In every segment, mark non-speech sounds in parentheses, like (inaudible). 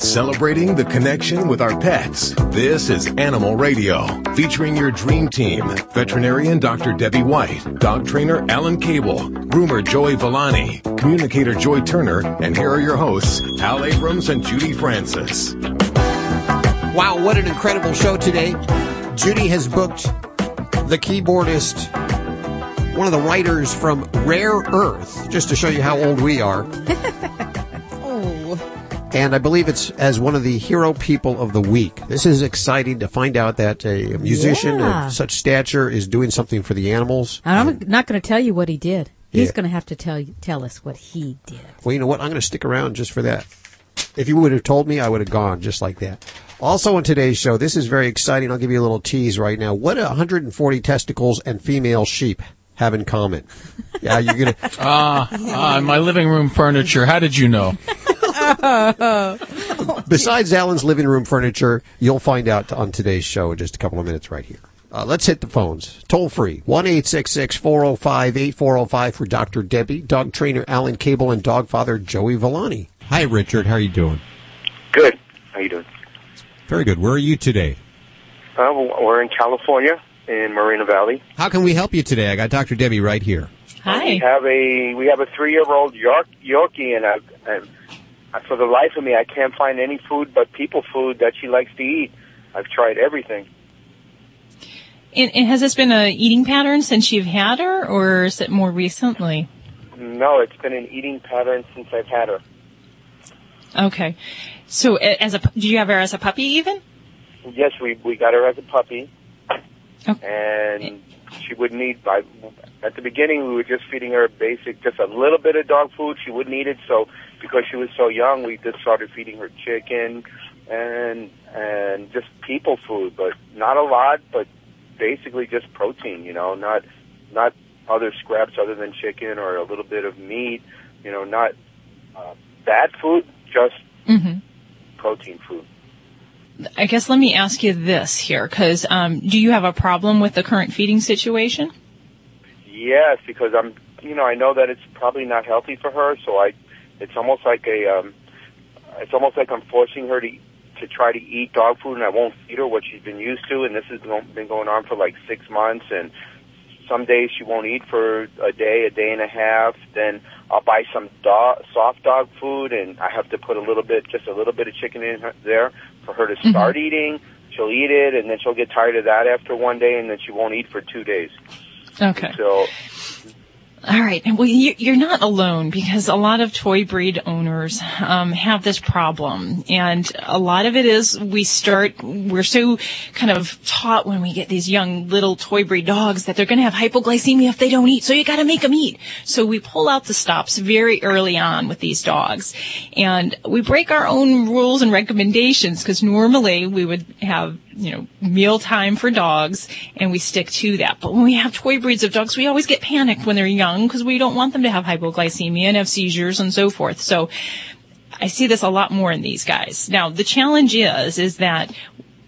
Celebrating the connection with our pets. This is Animal Radio, featuring your dream team. Veterinarian Dr. Debbie White, dog trainer Alan Cable, groomer Joey Villani, communicator Joy Turner, and here are your hosts, Al Abrams and Judy Francis. Wow, what an incredible show today. Judy has booked the keyboardist, one of the writers from Rare Earth, just to show you how old we are. (laughs) and I believe it's as one of the hero people of the week. This is exciting to find out that a musician Yeah. of such stature is doing something for the animals. And I'm not going to tell you what he did. He's Yeah. going to have to tell you, tell us what he did. Well, you know what? I'm going to stick around just for that. If you would have told me, I would have gone just like that. Also on today's show, this is very exciting. I'll give you a little tease right now. What do 140 testicles and female sheep have in common? Yeah, you're gonna. (laughs) Ah, ah, my living room furniture. How did you know? (laughs) Besides Alan's living room furniture, you'll find out on today's show in just a couple of minutes right here. Uh, let's hit the phones. Toll free. 1-866-405-8405 for Dr. Debbie, dog trainer Alan Cable, and dog father Joey Villani. Hi, Richard. How are you doing? Good. How are you doing? Very good. Where are you today? Uh, we're in California, in Moreno Valley. How can we help you today? I got Dr. Debbie right here. We have a we have a three year old York, Yorkie, and, I, and I, for the life of me, I can't find any food but people food that she likes to eat. I've tried everything. And, and has this been a eating pattern since you've had her, or is it more recently? No, it's been an eating pattern since I've had her. Okay. So as a did you have her as a puppy even? Yes, we we got her as a puppy, Oh. and she wouldn't eat. By at the beginning, we were just feeding her basic, just a little bit of dog food. She wouldn't eat it, so because she was so young, we just started feeding her chicken and and just people food, but not a lot, but basically just protein. You know, not not other scraps other than chicken or a little bit of meat. You know, not uh, bad food, just Mm-hmm. protein food. I guess let me ask you this here, because um, do you have a problem with the current feeding situation? Yes, because I'm, you know, I know that it's probably not healthy for her, so I, it's almost like a, um, it's almost like I'm forcing her to to try to eat dog food, and I won't feed her what she's been used to, and this has been going on for like six months, and some days she won't eat for a day, a day and a half. Then I'll buy some dog, soft dog food, and I have to put a little bit, just a little bit of chicken in her, there for her to start eating. She'll eat it, and then she'll get tired of that after one day, and then she won't eat for two days. Okay. So All right. Well, you- you're not alone because a lot of toy breed owners um, have this problem, and a lot of it is we start. We're so kind of taught when we get these young little toy breed dogs that they're going to have hypoglycemia if they don't eat. So you got to make them eat. So we pull out the stops very early on with these dogs, and we break our own rules and recommendations because normally we would have you know, meal time for dogs, and we stick to that. But when we have toy breeds of dogs, we always get panicked when they're young because we don't want them to have hypoglycemia and have seizures and so forth. So I see this a lot more in these guys. Now, the challenge is, is that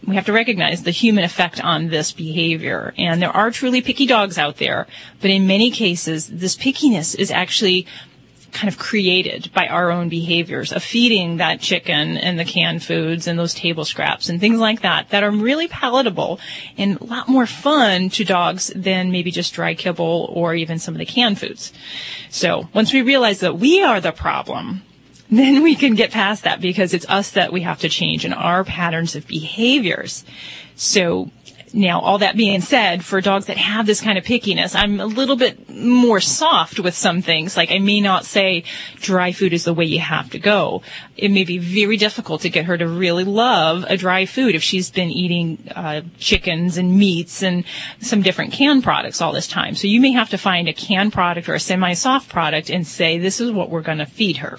we have to recognize the human effect on this behavior. And there are truly picky dogs out there, but in many cases, this pickiness is actually kind of created by our own behaviors of feeding that chicken and the canned foods and those table scraps and things like that that are really palatable and a lot more fun to dogs than maybe just dry kibble or even some of the canned foods. So once we realize that we are the problem, (laughs) then we can get past that because it's us that we have to change in our patterns of behaviors. So now, all that being said, for dogs that have this kind of pickiness, I'm a little bit more soft with some things. Like I may not say dry food is the way you have to go. It may be very difficult to get her to really love a dry food if she's been eating uh, chickens and meats and some different canned products all this time. So you may have to find a canned product or a semi-soft product and say, this is what we're going to feed her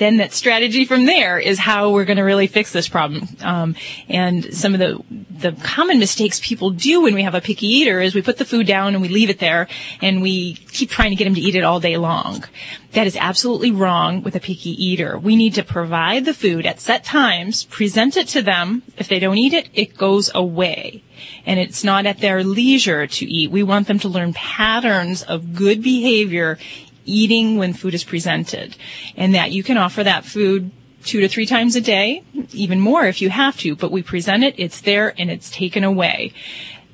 then that strategy from there is how we're going to really fix this problem. Um, and some of the the common mistakes people do when we have a picky eater is we put the food down and we leave it there and we keep trying to get them to eat it all day long. That is absolutely wrong with a picky eater. We need to provide the food at set times, present it to them. If they don't eat it, it goes away. And it's not at their leisure to eat. We want them to learn patterns of good behavior eating when food is presented and that you can offer that food two to three times a day, even more if you have to, but we present it, it's there, and it's taken away.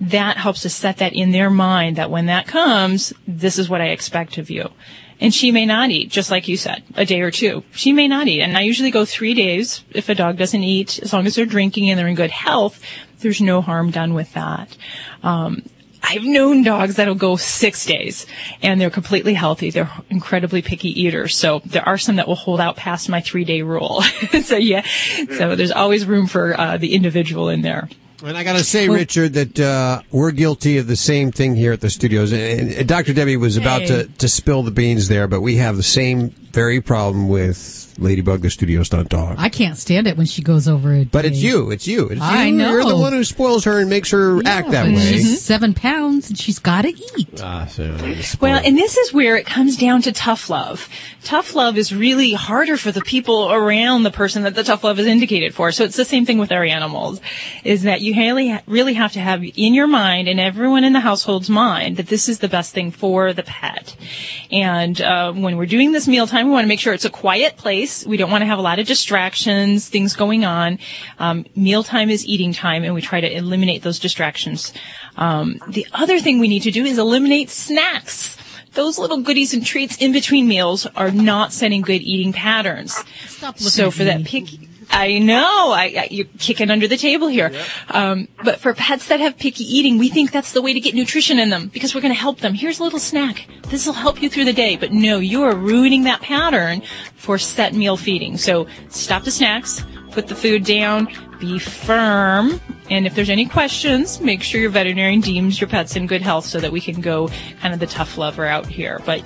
That helps to set that in their mind that when that comes, this is what I expect of you. And she may not eat, just like you said, a day or two. She may not eat. And I usually go three days if a dog doesn't eat, as long as they're drinking and they're in good health, there's no harm done with that. Um, I've known dogs that'll go six days and they're completely healthy. They're incredibly picky eaters. So there are some that will hold out past my three day rule. (laughs) so yeah, so there's always room for uh, the individual in there. And I got to say, Richard, that uh, we're guilty of the same thing here at the studios. And, and Dr. Debbie was about Hey. to, to spill the beans there, but we have the same very problem with Ladybug, the studio stunt dog. I can't stand it when she goes over a but it's you. It's you. It's I you. know. You're the one who spoils her and makes her act that way. She's seven pounds and she's got to eat. Ah, so Well, and this is where it comes down to tough love. Tough love is really harder for the people around the person that the tough love is indicated for. So it's the same thing with our animals, is that you really, really have to have in your mind and everyone in the household's mind that this is the best thing for the pet. And uh, when we're doing this mealtime, we want to make sure it's a quiet place. We don't want to have a lot of distractions, things going on. Um, mealtime is eating time, and we try to eliminate those distractions. Um, the other thing we need to do is eliminate snacks those little goodies and treats in between meals are not setting good eating patterns. Stop looking So at for that picky, I know, I, I, you're kicking under the table here. Um, but for pets that have picky eating, we think that's the way to get nutrition in them because we're going to help them. Here's a little snack. This will help you through the day. But no, you are ruining that pattern for set meal feeding. So stop the snacks, put the food down, be firm. And if there's any questions, make sure your veterinarian deems your pet's in good health so that we can go kind of the tough lover out here. But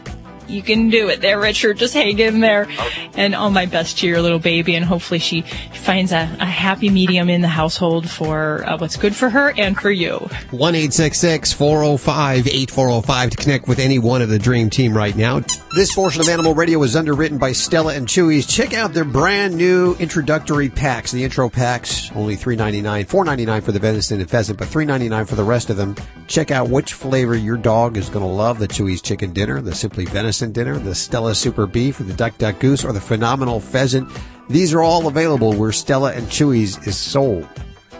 you can do it there, Richard. Just hang in there. And all my best to your little baby. And hopefully she finds a, a happy medium in the household for uh, what's good for her and for you. 1 405 8405 to connect with any one of the Dream Team right now. This portion of Animal Radio is underwritten by Stella and Chewy's. Check out their brand new introductory packs. The intro packs, only $3.99, $4.99 for the venison and pheasant, but $3.99 for the rest of them. Check out which flavor your dog is going to love. The Chewy's Chicken Dinner, the Simply Venison Dinner, the Stella Super Beef, or the Duck Duck Goose, or the Phenomenal Pheasant. These are all available where Stella and Chewy's is sold.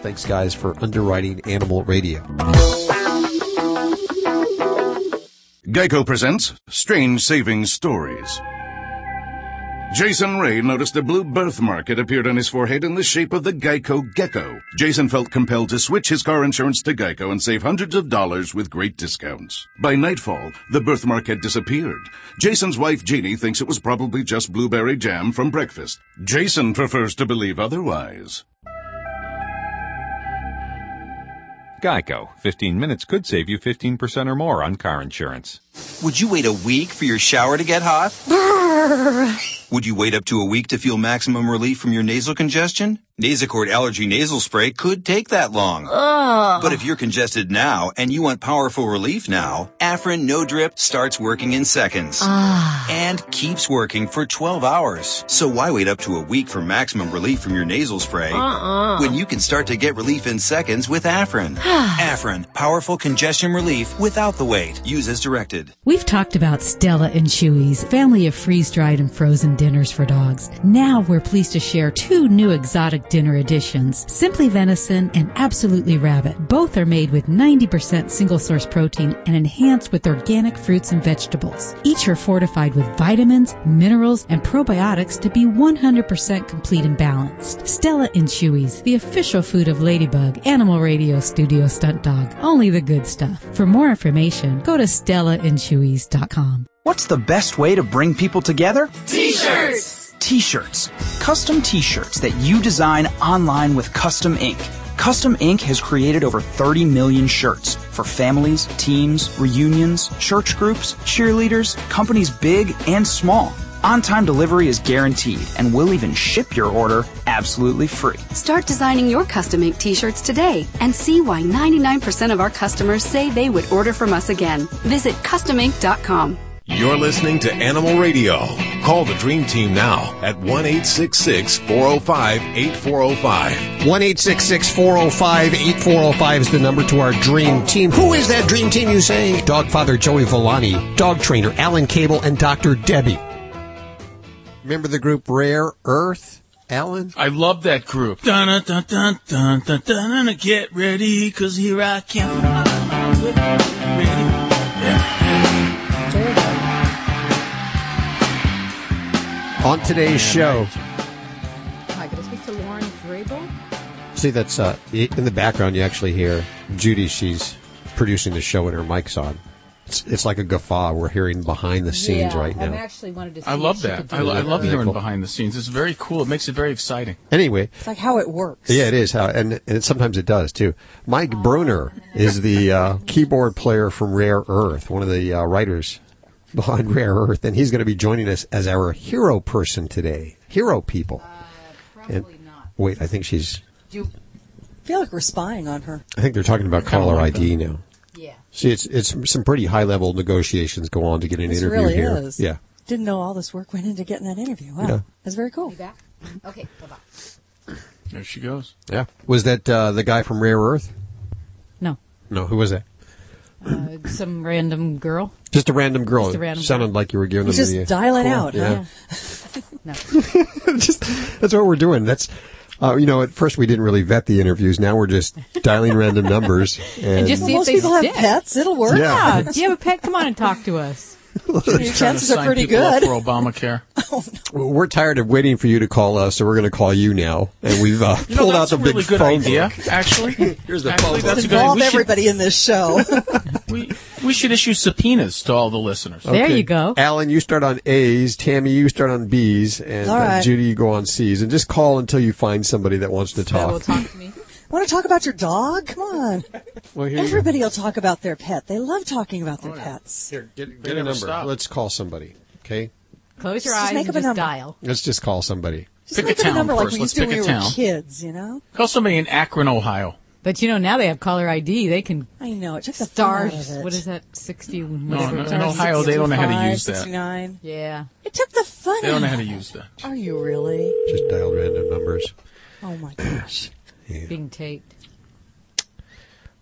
Thanks, guys, for underwriting Animal Radio. Geico presents Strange Savings Stories. Jason Ray noticed a blue birthmark had appeared on his forehead in the shape of the Geico gecko. Jason felt compelled to switch his car insurance to Geico and save hundreds of dollars with great discounts. By nightfall, the birthmark had disappeared. Jason's wife Jeannie thinks it was probably just blueberry jam from breakfast. Jason prefers to believe otherwise. Geico. 15 minutes could save you 15% or more on car insurance. Would you wait a week for your shower to get hot? Would you wait up to a week to feel maximum relief from your nasal congestion? Nasacort Allergy Nasal Spray could take that long. But if you're congested now and you want powerful relief now, Afrin No Drip starts working in seconds. Ah. And keeps working for 12 hours. So why wait up to a week for maximum relief from your nasal spray uh-uh. when you can start to get relief in seconds with Afrin? (sighs) Afrin, powerful congestion relief without the wait. Use as directed. We've talked about Stella and Chewy's family of freeze-dried and frozen dinners for dogs. Now we're pleased to share two new exotic dinner editions, Simply Venison and Absolutely Rabbit. Both are made with 90% single source protein and enhanced with organic fruits and vegetables. Each are fortified with vitamins, minerals, and probiotics to be 100% complete and balanced. Stella and Chewy's, the official food of Ladybug, Animal Radio Studio Stunt Dog. Only the good stuff. For more information, go to stellaandchewy's.com. What's the best way to bring people together? T-shirts! T-shirts. Custom t-shirts that you design online with Custom Ink. Custom Ink has created over 30 million shirts for families, teams, reunions, church groups, cheerleaders, companies big and small. On-time delivery is guaranteed and we'll even ship your order absolutely free. Start designing your custom ink t-shirts today and see why 99% of our customers say they would order from us again. Visit customink.com. You're listening to Animal Radio. Call the Dream Team now at 1 405 8405. 1 405 8405 is the number to our dream team. Who is that dream team, you say? Dog father Joey Villani, dog trainer Alan Cable, and Dr. Debbie. Remember the group Rare Earth? Alan? I love that group. Dun dun dun dun dun dun dun. dun. Get ready, cause here I come. On today's show, Hi, could I speak to Lauren Drabble? see that's uh, in the background. You actually hear Judy. She's producing the show and her mic's on. It's, it's like a guffaw. We're hearing behind the scenes yeah, right I now. actually wanted to see I if love she that. could do I, lo- I love hearing cool. behind the scenes. It's very cool. It makes it very exciting. Anyway, It's like how it works. Yeah, it is. How and, and sometimes it does too. Mike Bruner is the uh, keyboard player from Rare Earth, one of the uh, writers behind Rare Earth, and he's going to be joining us as our hero person today. Hero people. and, Wait, I think she's. I feel like we're spying on her. I think they're talking about caller like ID now. Yeah. See, it's it's some pretty high level negotiations go on to get an This interview really here. is. Yeah. Didn't know all this work went into getting that interview. Wow. Yeah. That's very cool. Okay, bye-bye. There she goes. Yeah. Was that uh, the guy from Rare Earth? No. No. Who was that? Uh, some random girl. Just a random girl. Just a random Sounded girl. like you were giving You them just the, dial it cool. out, Yeah. huh? (laughs) No. (laughs) just that's what we're doing. That's uh, you know, at first we didn't really vet the interviews. Now we're just dialing random numbers and, (laughs) And just see Well, if most they people have pets. It'll work. Yeah. Yeah. Do you have a pet? Come on and talk to us. Your chances are pretty good. for Obamacare. (laughs) Well, we're tired of waiting for you to call us, so we're going to call you now. And we've uh, (laughs) You know, pulled out the a big good phone idea. book. Actually, (laughs) Here's the Actually, phone that's book. a. Involve We should, everybody in this show. we, we should issue subpoenas to all the listeners. There you go. Alan, you start on A's. Tammy, you start on B's, and All uh. Judy, you go on C's. And just call until you find somebody that wants to That talk. will talk to me. Want to talk about your dog? Come on. (laughs) Well, here you. Everybody will talk about their pet. They love talking about their oh, pets. Here, get, They get a number. stop. Let's call somebody. Okay, Close your Just eyes make and up a number. dial. let's just call somebody. Just Pick a make up town number like first. we Let's used to pick when a we town. were kids, you know? Call somebody in Akron, Ohio. But you know now they have caller ID. They can I know. It took the stars. fun out of it. What is that? Sixty. No, whatever no, in. Ohio they don't know how to 65, use that. 69. Yeah. It took the fun They don't know how to use that. Are you really? Just dial random numbers. Oh my gosh. Being taped.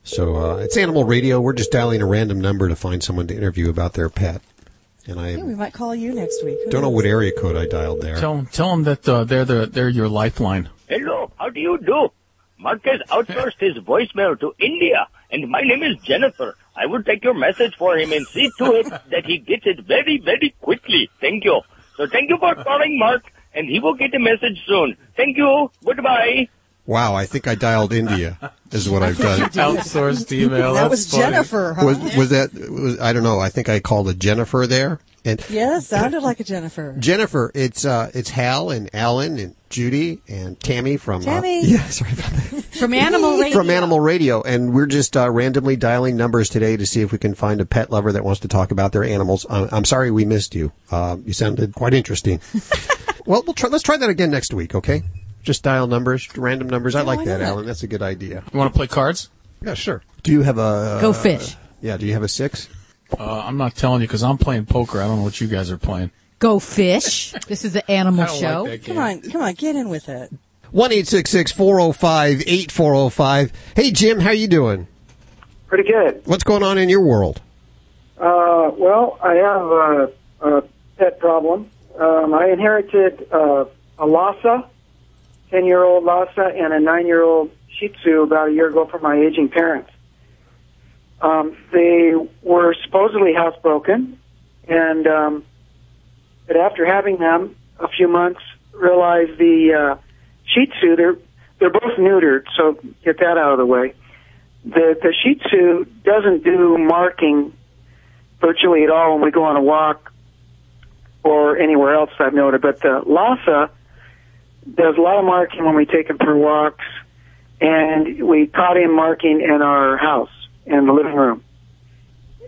So uh, it's Animal Radio. We're just dialing a random number to find someone to interview about their pet. And I Yeah, we might call you next week. Who don't know what area code I dialed there. Tell tell them that uh, they're the they're your lifeline. Hello, how do you do? Marquez outsourced his voicemail to India, and my name is Jennifer. I will take your message for him and see to it that he gets it very, very quickly. Thank you. So thank you for calling Mark, and he will get the message soon. Thank you. Goodbye. Wow, I think I dialed India. Is what I've done. (laughs) Outsourced email. That that's was funny. Jennifer, huh? Was was that? Was, I don't know. I think I called a Jennifer there. And Yeah, sounded like a Jennifer. (laughs) Jennifer, it's uh, it's Al and Alan and Judy and Tammy from Tammy. Uh, (laughs) yeah, sorry about that. From Animal Radio. from Animal Radio, and we're just uh, randomly dialing numbers today to see if we can find a pet lover that wants to talk about their animals. Uh, I'm sorry we missed you. Uh, you sounded quite interesting. well, we'll try, let's try that again next week, okay? Just dial numbers, random numbers. I Yeah, like why that, not? Alan. That's a good idea. You want to play cards? Yeah, sure. Do you have a Go fish. Yeah, do you have a six? Uh, I'm not telling you because I'm playing poker. I don't know what you guys are playing. Go fish. This is the animal I don't show. like that game. Come on, come on, get in with it. One eight six six four zero five eight four zero five. Hey Jim, how you doing? Pretty good. What's going on in your world? Uh, well, I have a, a pet problem. Um, I inherited uh, a Lhasa, 10 year old Lhasa, and a 9 year old Shih Tzu about a year ago from my aging parents. Um, they were supposedly housebroken, and um, but after having them a few months, realized the uh, Shih Tzu they're they're both neutered, so get that out of the way. The the Shih Tzu doesn't do marking virtually at all when we go on a walk or anywhere else I've noted, but the Lhasa does a lot of marking when we take him for walks, and we caught him marking in our house in the living room,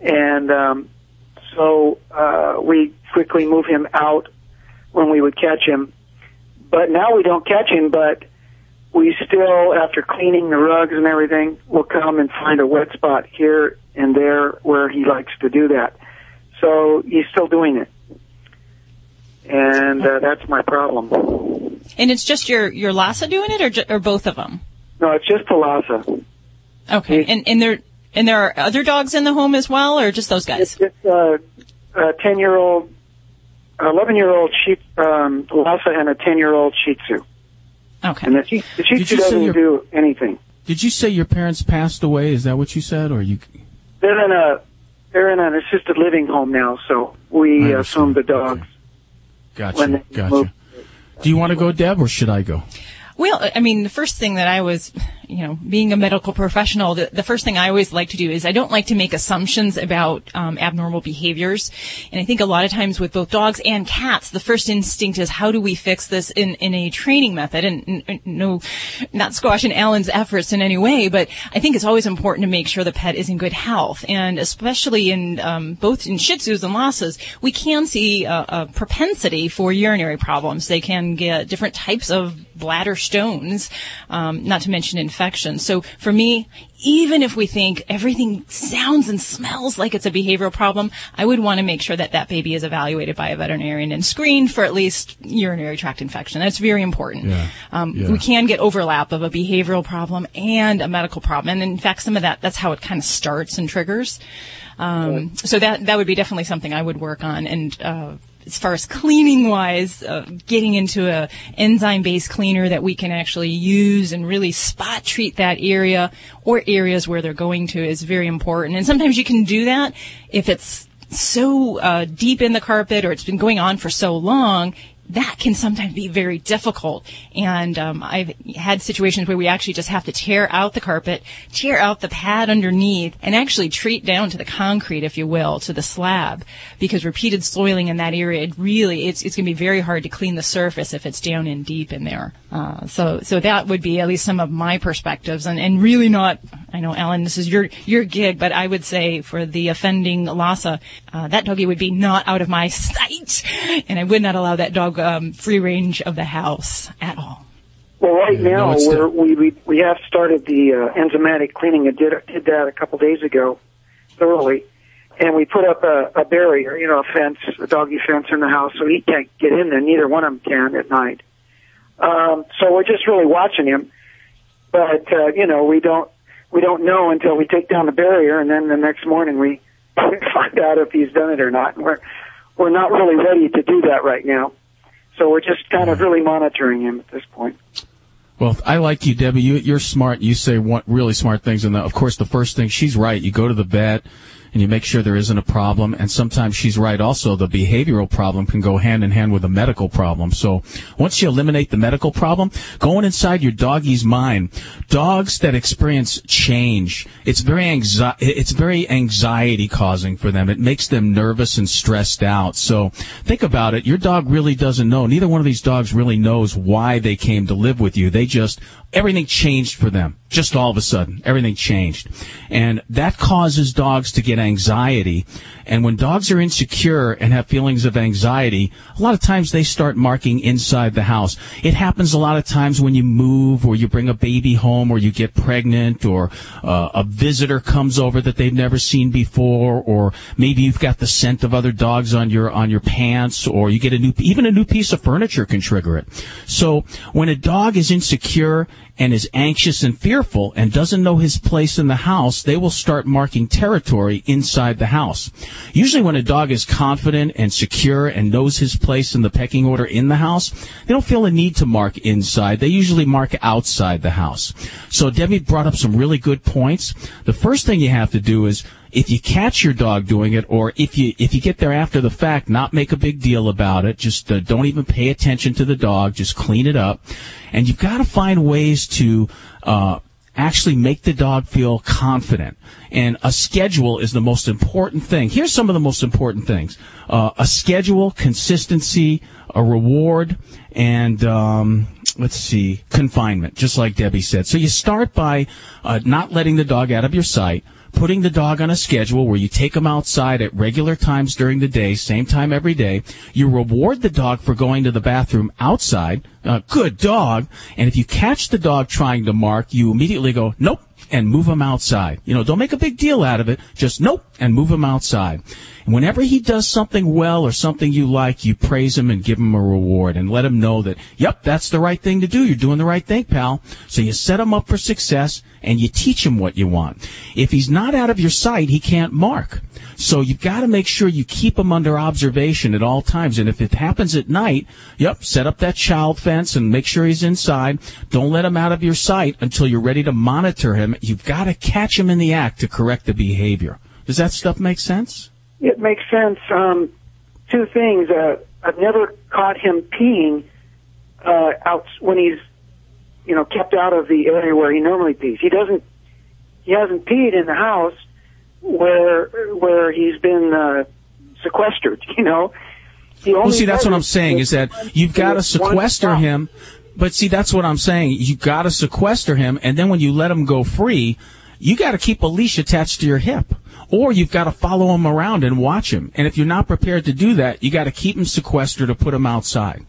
and um, so uh, we quickly move him out when we would catch him. But now we don't catch him, but we still, after cleaning the rugs and everything, will come and find a wet spot here and there where he likes to do that. So he's still doing it. And uh, that's my problem. And it's just your your Lhasa doing it, or ju- or both of them? No, it's just the Lhasa. Okay. And and there and there are other dogs in the home as well, or just those guys? It's uh, a 10 year old, 11 year old Shih, um, Lhasa and a 10 year old Shih Tzu. Okay. And the Shih, the Shih Did Tzu doesn't your- do anything. Did you say your parents passed away? Is that what you said, or you? They're in a they're in an assisted living home now, so we assumed the dogs. Gotcha. When they gotcha. moved. Do you want to go, Deb, or should I go? Well, I mean, the first thing that I was, you know, being a medical professional, the, the first thing I always like to do is I don't like to make assumptions about um, abnormal behaviors. And I think a lot of times with both dogs and cats, the first instinct is how do we fix this in, in a training method? And, and- no, not squashing Alan's efforts in any way, but I think it's always important to make sure the pet is in good health. And especially in um, both in Shih Tzus and Lhasas, we can see a, a propensity for urinary problems. They can get different types of bladder stones, um, not to mention infections. So for me, even if we think everything sounds and smells like it's a behavioral problem, I would want to make sure that that baby is evaluated by a veterinarian and screened for at least urinary tract infection. That's very important. Yeah. Um, Yeah. We can get overlap of a behavioral problem and a medical problem, and in fact, some of that that's how it kind of starts and triggers. Um, so that that would be definitely something I would work on. And uh, as far as cleaning wise, uh, getting into a enzyme based cleaner that we can actually use and really spot treat that area or areas where they're going to is very important. And sometimes you can do that if it's so uh, deep in the carpet or it's been going on for so long that can sometimes be very difficult. And um, I've had situations where we actually just have to tear out the carpet, tear out the pad underneath, and actually treat down to the concrete, if you will, to the slab, because repeated soiling in that area, it really, it's, it's going to be very hard to clean the surface if it's down in deep in there. Uh, so, so that would be at least some of my perspectives, and, and really not. I know, Alan, this is your your gig, but I would say for the offending Lhasa, uh, that doggy would be not out of my (laughs) sight, and I would not allow that dog um, free range of the house at all. Well, right Yeah, now it's we're, we we we have started the uh, enzymatic cleaning. and did did that a couple days ago, thoroughly, and we put up a, a barrier, you know, a fence, a doggy fence in the house, so he can't get in there. Neither one of them can at night. Um, so we're just really watching him, but uh, you know, we don't we don't know until we take down the barrier, and then the next morning we (laughs) find out if he's done it or not. And we're we're not really ready to do that right now. So we're just kind of really monitoring him at this point. Well, I like you, Debbie. You, you're smart. You say really smart things, and the, of course, the first thing she's right. You go to the vet and you make sure there isn't a problem. And sometimes she's right. Also, the behavioral problem can go hand in hand with a medical problem. So once you eliminate the medical problem, going inside your doggy's mind, dogs that experience change, it's very anxi- it's very anxiety causing for them. It makes them nervous and stressed out. So think about it. Your dog really doesn't know. Neither one of these dogs really knows why they came to live with you. They just everything changed for them. Just all of a sudden, everything changed. And that causes dogs to get anxiety. And when dogs are insecure and have feelings of anxiety, a lot of times they start marking inside the house. It happens a lot of times when you move or you bring a baby home or you get pregnant or uh, a visitor comes over that they've never seen before or maybe you've got the scent of other dogs on your on your pants or you get a new even a new piece of furniture can trigger it. So when a dog is insecure and is anxious and fearful and doesn't know his place in the house, they will start marking territory inside the house. Usually when a dog is confident and secure and knows his place in the pecking order in the house, they don't feel a need to mark inside. They usually mark outside the house. So Debbie brought up some really good points. The first thing you have to do is if you catch your dog doing it or if you if you get there after the fact not make a big deal about it just uh, don't even pay attention to the dog just clean it up. And you've got to find ways to uh, actually make the dog feel confident. And a schedule is the most important thing. Here's some of the most important things. Uh, a schedule consistency a reward and um, let's see confinement just like debbie said. So you start by uh, not letting the dog out of your sight putting the dog on a schedule where you take him outside at regular times during the day, same time every day. You reward the dog for going to the bathroom outside. Uh, good dog. And if you catch the dog trying to mark, you immediately go, nope, and move him outside. You know, don't make a big deal out of it. Just nope, and move him outside. And whenever he does something well or something you like, you praise him and give him a reward and let him know that, yep, that's the right thing to do. You're doing the right thing, pal. So you set him up for success and you teach him what you want. If he's not out of your sight, he can't mark. So you've got to make sure you keep him under observation at all times. And if it happens at night, yep, set up that child fence and make sure he's inside. Don't let him out of your sight until you're ready to monitor him. You've got to catch him in the act to correct the behavior. Does that stuff make sense? It makes sense. Um, two things. Uh, I've never caught him peeing uh, out when he's, you know, kept out of the area where he normally pees. He doesn't. He hasn't peed in the house where where he's been uh, sequestered. (laughs) You know. Well, see, that's what I'm saying is that you've got to sequester him. But see, that's what I'm saying. You got to sequester him, and then when you let him go free, you got to keep a leash attached to your hip, or you've got to follow him around and watch him. And if you're not prepared to do that, you got to keep him sequestered to put him outside.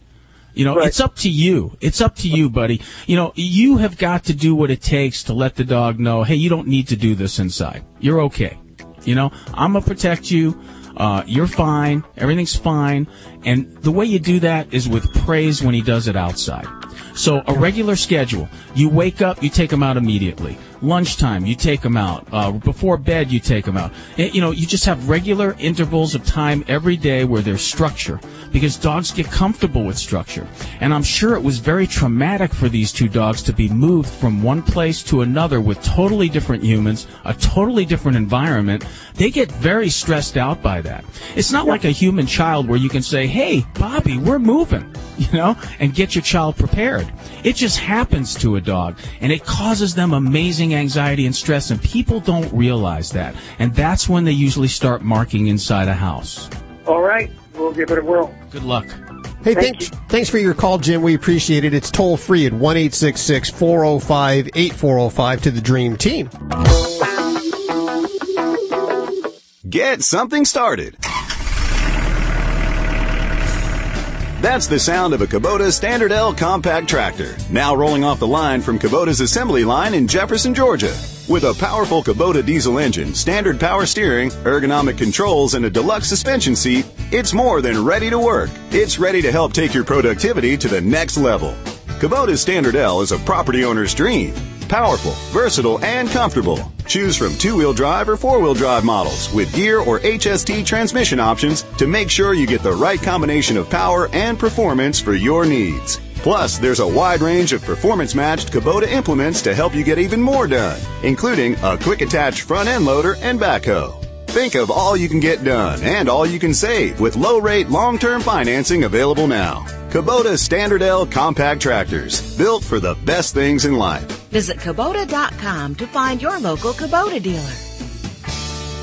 You know, it's up to you. It's up to you, buddy. You know, you have got to do what it takes to let the dog know, hey, you don't need to do this inside. You're okay. You know, I'm gonna protect you. Uh, you're fine. Everything's fine. And the way you do that is with praise when he does it outside. So a regular schedule. You wake up, you take him out immediately. Lunchtime, you take them out. Uh, before bed, you take them out. Eh, You know, you just have regular intervals of time every day where there's structure because dogs get comfortable with structure. And I'm sure it was very traumatic for these two dogs to be moved from one place to another with totally different humans, a totally different environment. They get very stressed out by that. It's not like a human child where you can say, hey, Bobby, we're moving, (laughs) you know, and get your child prepared. It just happens to a dog and it causes them amazing anxiety and stress and people don't realize that. And that's when they usually start marking inside a house. All right, we'll give it a whirl. Good luck. Hey, thanks, thanks for your call, Jim. We appreciate it. It's toll free at 1 405 8405 to the Dream Team. Get something started. That's the sound of a Kubota Standard L compact tractor. Now rolling off the line from Kubota's assembly line in Jefferson, Georgia. With a powerful Kubota diesel engine, standard power steering, ergonomic controls, and a deluxe suspension seat, it's more than ready to work. It's ready to help take your productivity to the next level. Kubota's Standard L is a property owner's dream. Powerful, versatile, and comfortable. Choose from two-wheel drive or four-wheel drive models with gear or HST transmission options to make sure you get the right combination of power and performance for your needs. Plus, there's a wide range of performance-matched Kubota implements to help you get even more done, including a quick-attach front-end loader and backhoe. Think of all you can get done and all you can save with low-rate long-term financing available now. Kubota Standard L compact tractors, built for the best things in life. Visit Kubota.com to find your local Kubota dealer.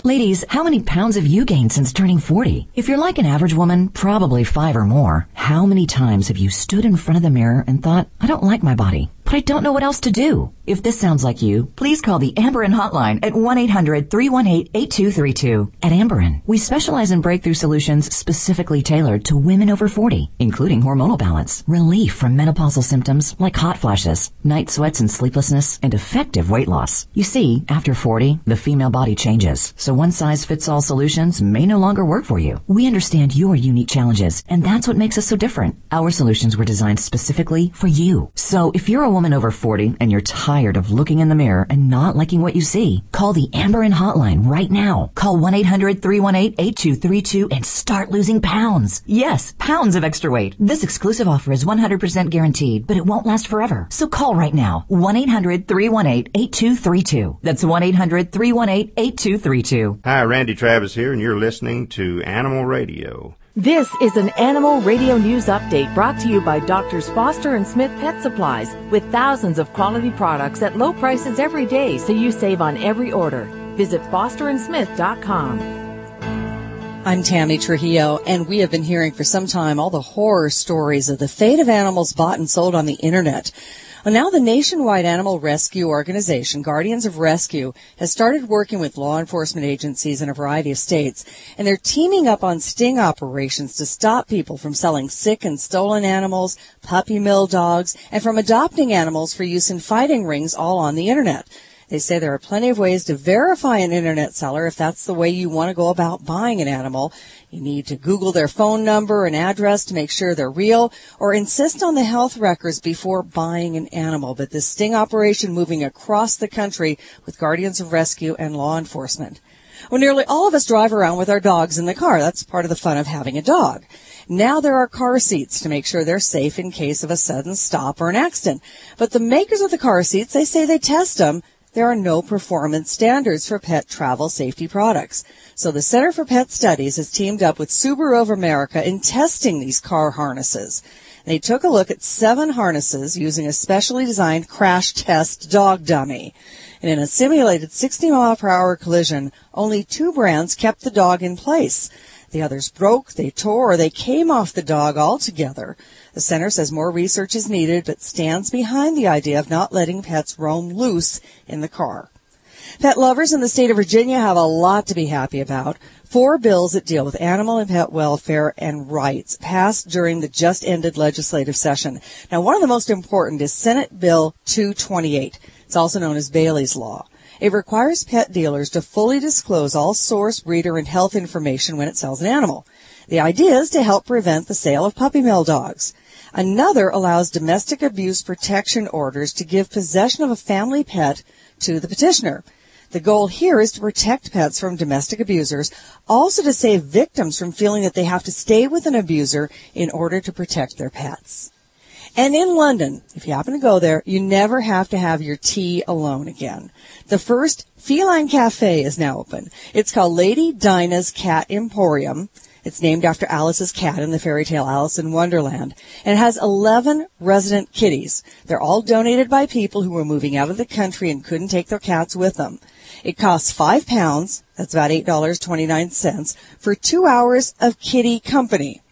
Ladies, how many pounds have you gained since turning 40? If you're like an average woman, probably five or more. How many times have you stood in front of the mirror and thought, I don't like my body, but I don't know what else to do? If this sounds like you, please call the Amberen hotline at 1-800-318-8232. At Amberen, we specialize in breakthrough solutions specifically tailored to women over 40, including hormonal balance, relief from menopausal symptoms like hot flashes, night sweats and sleeplessness, and effective weight loss. You see, after 40, the female body changes, so one size fits all solutions may no longer work for you. We understand your unique challenges, and that's what makes us so different. Our solutions were designed specifically for you. So if you're a woman over 40 and you're tired of looking in the mirror and not liking what you see, call the Amberen hotline right now. Call 1-800-318-8232 and start losing pounds. Yes, pounds of extra weight. This exclusive offer is 100% guaranteed, but it won't last forever. So call right now. 1-800-318-8232. That's 1-800-318-8232. Hi, Randy Travis here, and you're listening to Animal Radio. This is an Animal Radio News Update brought to you by Doctors Foster and Smith Pet Supplies with thousands of quality products at low prices every day so you save on every order. Visit fosterandsmith.com. I'm Tammy Trujillo, and we have been hearing for some time all the horror stories of the fate of animals bought and sold on the internet. Well, now the nationwide animal rescue organization, Guardians of Rescue, has started working with law enforcement agencies in a variety of states, and they're teaming up on sting operations to stop people from selling sick and stolen animals, puppy mill dogs, and from adopting animals for use in fighting rings all on the internet. They say there are plenty of ways to verify an internet seller if that's the way you want to go about buying an animal. You need to Google their phone number and address to make sure they're real or insist on the health records before buying an animal. But this sting operation moving across the country with Guardians of Rescue and law enforcement. Well, nearly all of us drive around with our dogs in the car. That's part of the fun of having a dog. Now there are car seats to make sure they're safe in case of a sudden stop or an accident. But the makers of the car seats, they say they test them. There are no performance standards for pet travel safety products. So the Center for Pet Studies has teamed up with Subaru of America in testing these car harnesses. They took a look at seven harnesses using a specially designed crash test dog dummy. And in a simulated 60 mile per hour collision, only two brands kept the dog in place. The others broke, they tore, or they came off the dog altogether. The center says more research is needed, but stands behind the idea of not letting pets roam loose in the car. Pet lovers in the state of Virginia have a lot to be happy about. Four bills that deal with animal and pet welfare and rights passed during the just ended legislative session. Now, one of the most important is Senate Bill 228. It's also known as Bailey's Law. It requires pet dealers to fully disclose all source, breeder, and health information when it sells an animal. The idea is to help prevent the sale of puppy mill dogs. Another allows domestic abuse protection orders to give possession of a family pet to the petitioner. The goal here is to protect pets from domestic abusers, also to save victims from feeling that they have to stay with an abuser in order to protect their pets. And in London, if you happen to go there, you never have to have your tea alone again. The first feline cafe is now open. It's called Lady Dinah's Cat Emporium. It's named after Alice's cat in the fairy tale Alice in Wonderland. And it has 11 resident kitties. They're all donated by people who were moving out of the country and couldn't take their cats with them. It costs five pounds, that's about $8.29, for two hours of kitty company.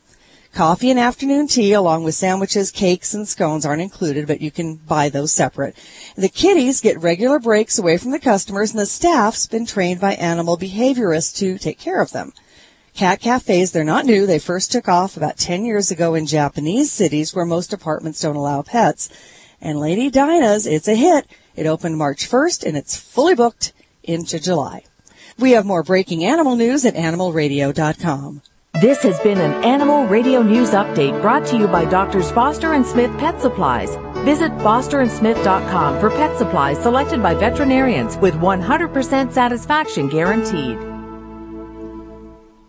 Coffee and afternoon tea along with sandwiches, cakes, and scones aren't included, but you can buy those separate. The kitties get regular breaks away from the customers and the staff's been trained by animal behaviorists to take care of them. Cat cafes, they're not new. They first took off about 10 years ago in Japanese cities where most apartments don't allow pets. And Lady Dinah's, it's a hit. It opened March 1st and it's fully booked into July. We have more breaking animal news at animalradio.com. This has been an Animal Radio News Update brought to you by Doctors Foster and Smith Pet Supplies. Visit fosterandsmith.com for pet supplies selected by veterinarians with 100% satisfaction guaranteed.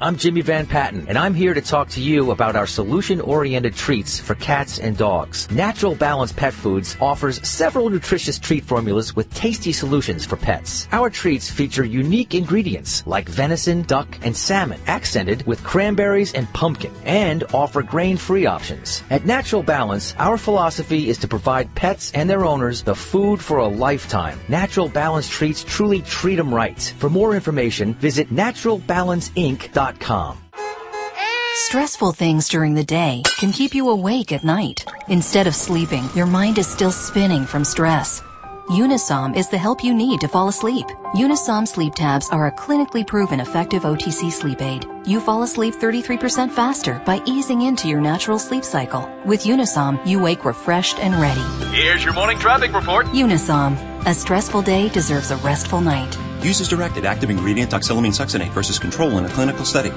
I'm Jimmy Van Patten, and I'm here to talk to you about our solution-oriented treats for cats and dogs. Natural Balance Pet Foods offers several nutritious treat formulas with tasty solutions for pets. Our treats feature unique ingredients like venison, duck, and salmon, accented with cranberries and pumpkin, and offer grain-free options. At Natural Balance, our philosophy is to provide pets and their owners the food for a lifetime. Natural Balance treats truly treat them right. For more information, visit naturalbalanceinc.com. Stressful things during the day can keep you awake at night. Instead of sleeping, your mind is still spinning from stress. Unisom is the help you need to fall asleep. Unisom sleep tabs are a clinically proven effective OTC sleep aid. You fall asleep 33% faster by easing into your natural sleep cycle. With Unisom, you wake refreshed and ready. Here's your morning traffic report. Unisom. A stressful day deserves a restful night. Use as directed active ingredient doxylamine succinate versus control in a clinical study.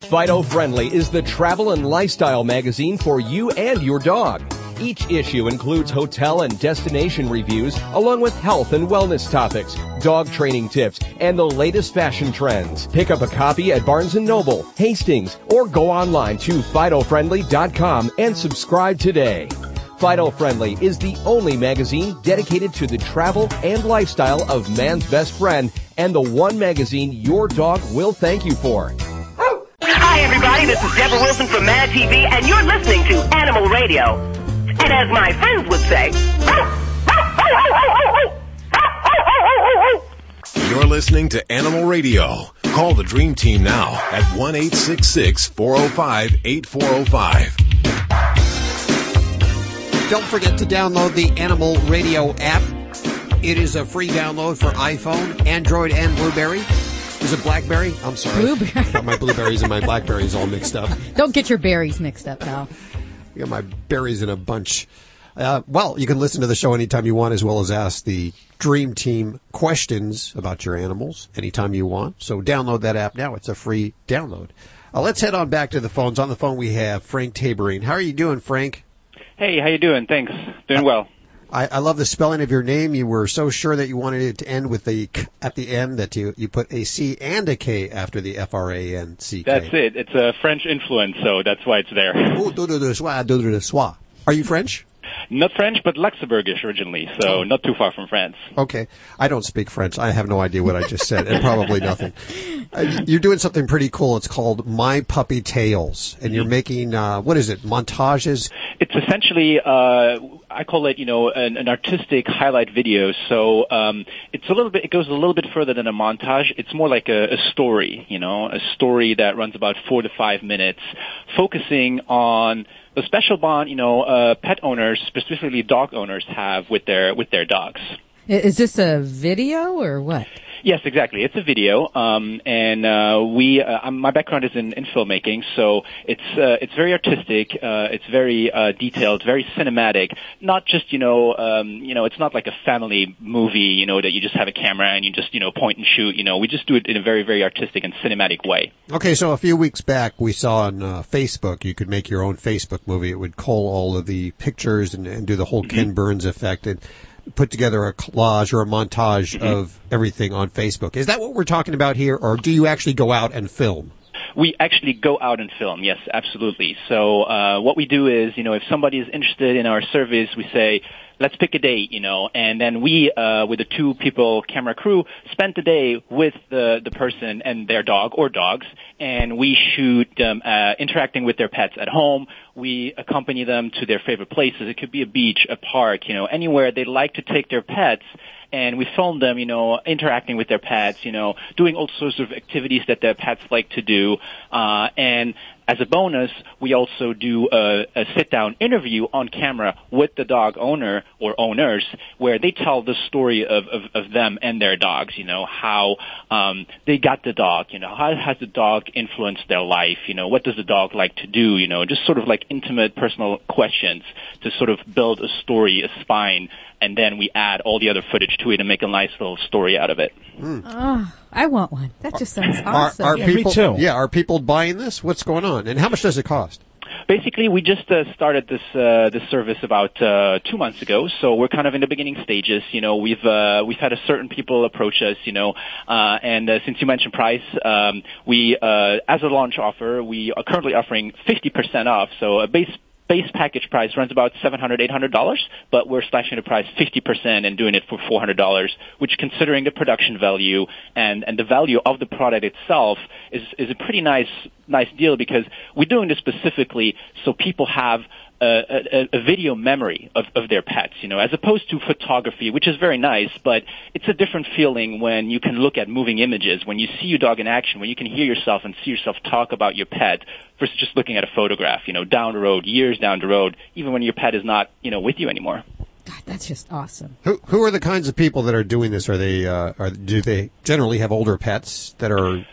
Fido Friendly is the travel and lifestyle magazine for you and your dog. Each issue includes hotel and destination reviews, along with health and wellness topics, dog training tips, and the latest fashion trends. Pick up a copy at Barnes & Noble, Hastings, or go online to FidoFriendly.com and subscribe today. Fido Friendly is the only magazine dedicated to the travel and lifestyle of man's best friend and the one magazine your dog will thank you for. Hi, everybody. This is Deborah Wilson from Mad TV, and you're listening to Animal Radio. And as my friends would say, You're listening to Animal Radio. Call the Dream Team now at 1 405 8405. Don't forget to download the Animal Radio app. It is a free download for iPhone, Android, and Blueberry. Is it blackberry? I'm sorry. Blueberry. Got my blueberries and my blackberries all mixed up. Don't get your berries mixed up, pal. I got my berries in a bunch. Uh, well, you can listen to the show anytime you want, as well as ask the Dream Team questions about your animals anytime you want. So download that app now. It's a free download. Uh, let's head on back to the phones. On the phone, we have Franck Tabouring. How are you doing, Frank? Hey, how you doing? Thanks. Doing well. I, I love the spelling of your name. You were so sure that you wanted it to end with the k at the end that you, you put a C and a K after the F R A N C K. That's it. It's a French influence, so that's why it's there. Oh, do do do do do do. Are you French? Not French, but Luxembourgish originally, so not too far from France. Okay. I don't speak French. I have no idea what I just said, and probably nothing. (laughs) Uh, you're doing something pretty cool. It's called My Puppy Tales, and you're making, uh, what is it, montages? It's essentially, uh, I call it, you know, an, an artistic highlight video. So um, it's a little bit, it goes a little bit further than a montage. It's more like a, a story, you know, a story that runs about four to five minutes, focusing on the special bond, you know, uh, pet owners, specifically dog owners, have with their with their dogs. I- Is this a video or what? Yes, exactly. It's a video, um, and uh, we. Uh, my background is in, in filmmaking, so it's uh, it's very artistic. Uh, it's very uh, detailed, very cinematic. Not just you know, um, you know, it's not like a family movie, you know, that you just have a camera and you just you know point and shoot. You know, we just do it in a very very artistic and cinematic way. Okay, so a few weeks back, we saw on uh, Facebook you could make your own Facebook movie. It would cull all of the pictures and, and do the whole Ken Burns effect and put together a collage or a montage mm-hmm. of everything on Facebook. Is that what we're talking about here, or do you actually go out and film? We actually go out and film. Yes, absolutely. So uh, what we do is, you know, if somebody is interested in our service, we say, let's pick a date, you know, and then we, uh, with the two people camera crew, spend the day with the the person and their dog or dogs, and we shoot them uh, interacting with their pets at home. We accompany them to their favorite places. It could be a beach, a park, you know, anywhere they like to take their pets and we film them, you know, interacting with their pets, you know, doing all sorts of activities that their pets like to do. Uh, and as a bonus, we also do a, a sit-down interview on camera with the dog owner or owners, where they tell the story of, of, of them and their dogs. You know how um, they got the dog. You know how has the dog influenced their life. You know what does the dog like to do. You know just sort of like intimate, personal questions to sort of build a story, a spine, and then we add all the other footage to it and make a nice little story out of it. Oh, I want one. That just sounds Are, awesome. are people? Yeah, are people buying this? What's going on, and how much does it cost? Basically, we just uh, started this uh, this service about uh, two months ago, so we're kind of in the beginning stages. You know, we've uh, we've had a certain people approach us. You know, uh, and uh, since you mentioned price, um, we uh, as a launch offer, we are currently offering 50% off. So a base base package price runs about seven hundred, eight hundred dollars, but we're slashing the price fifty percent and doing it for four hundred dollars, which, considering the production value and and the value of the product itself, is is a pretty nice nice deal because we're doing this specifically so people have a, a, a video memory of, of their pets, you know, as opposed to photography, which is very nice, but it's a different feeling when you can look at moving images, when you see your dog in action, when you can hear yourself and see yourself talk about your pet versus just looking at a photograph, you know, down the road, years down the road, even when your pet is not, you know, with you anymore. God, that's just awesome. Who who are the kinds of people that are doing this? Are they uh, are do they generally have older pets that are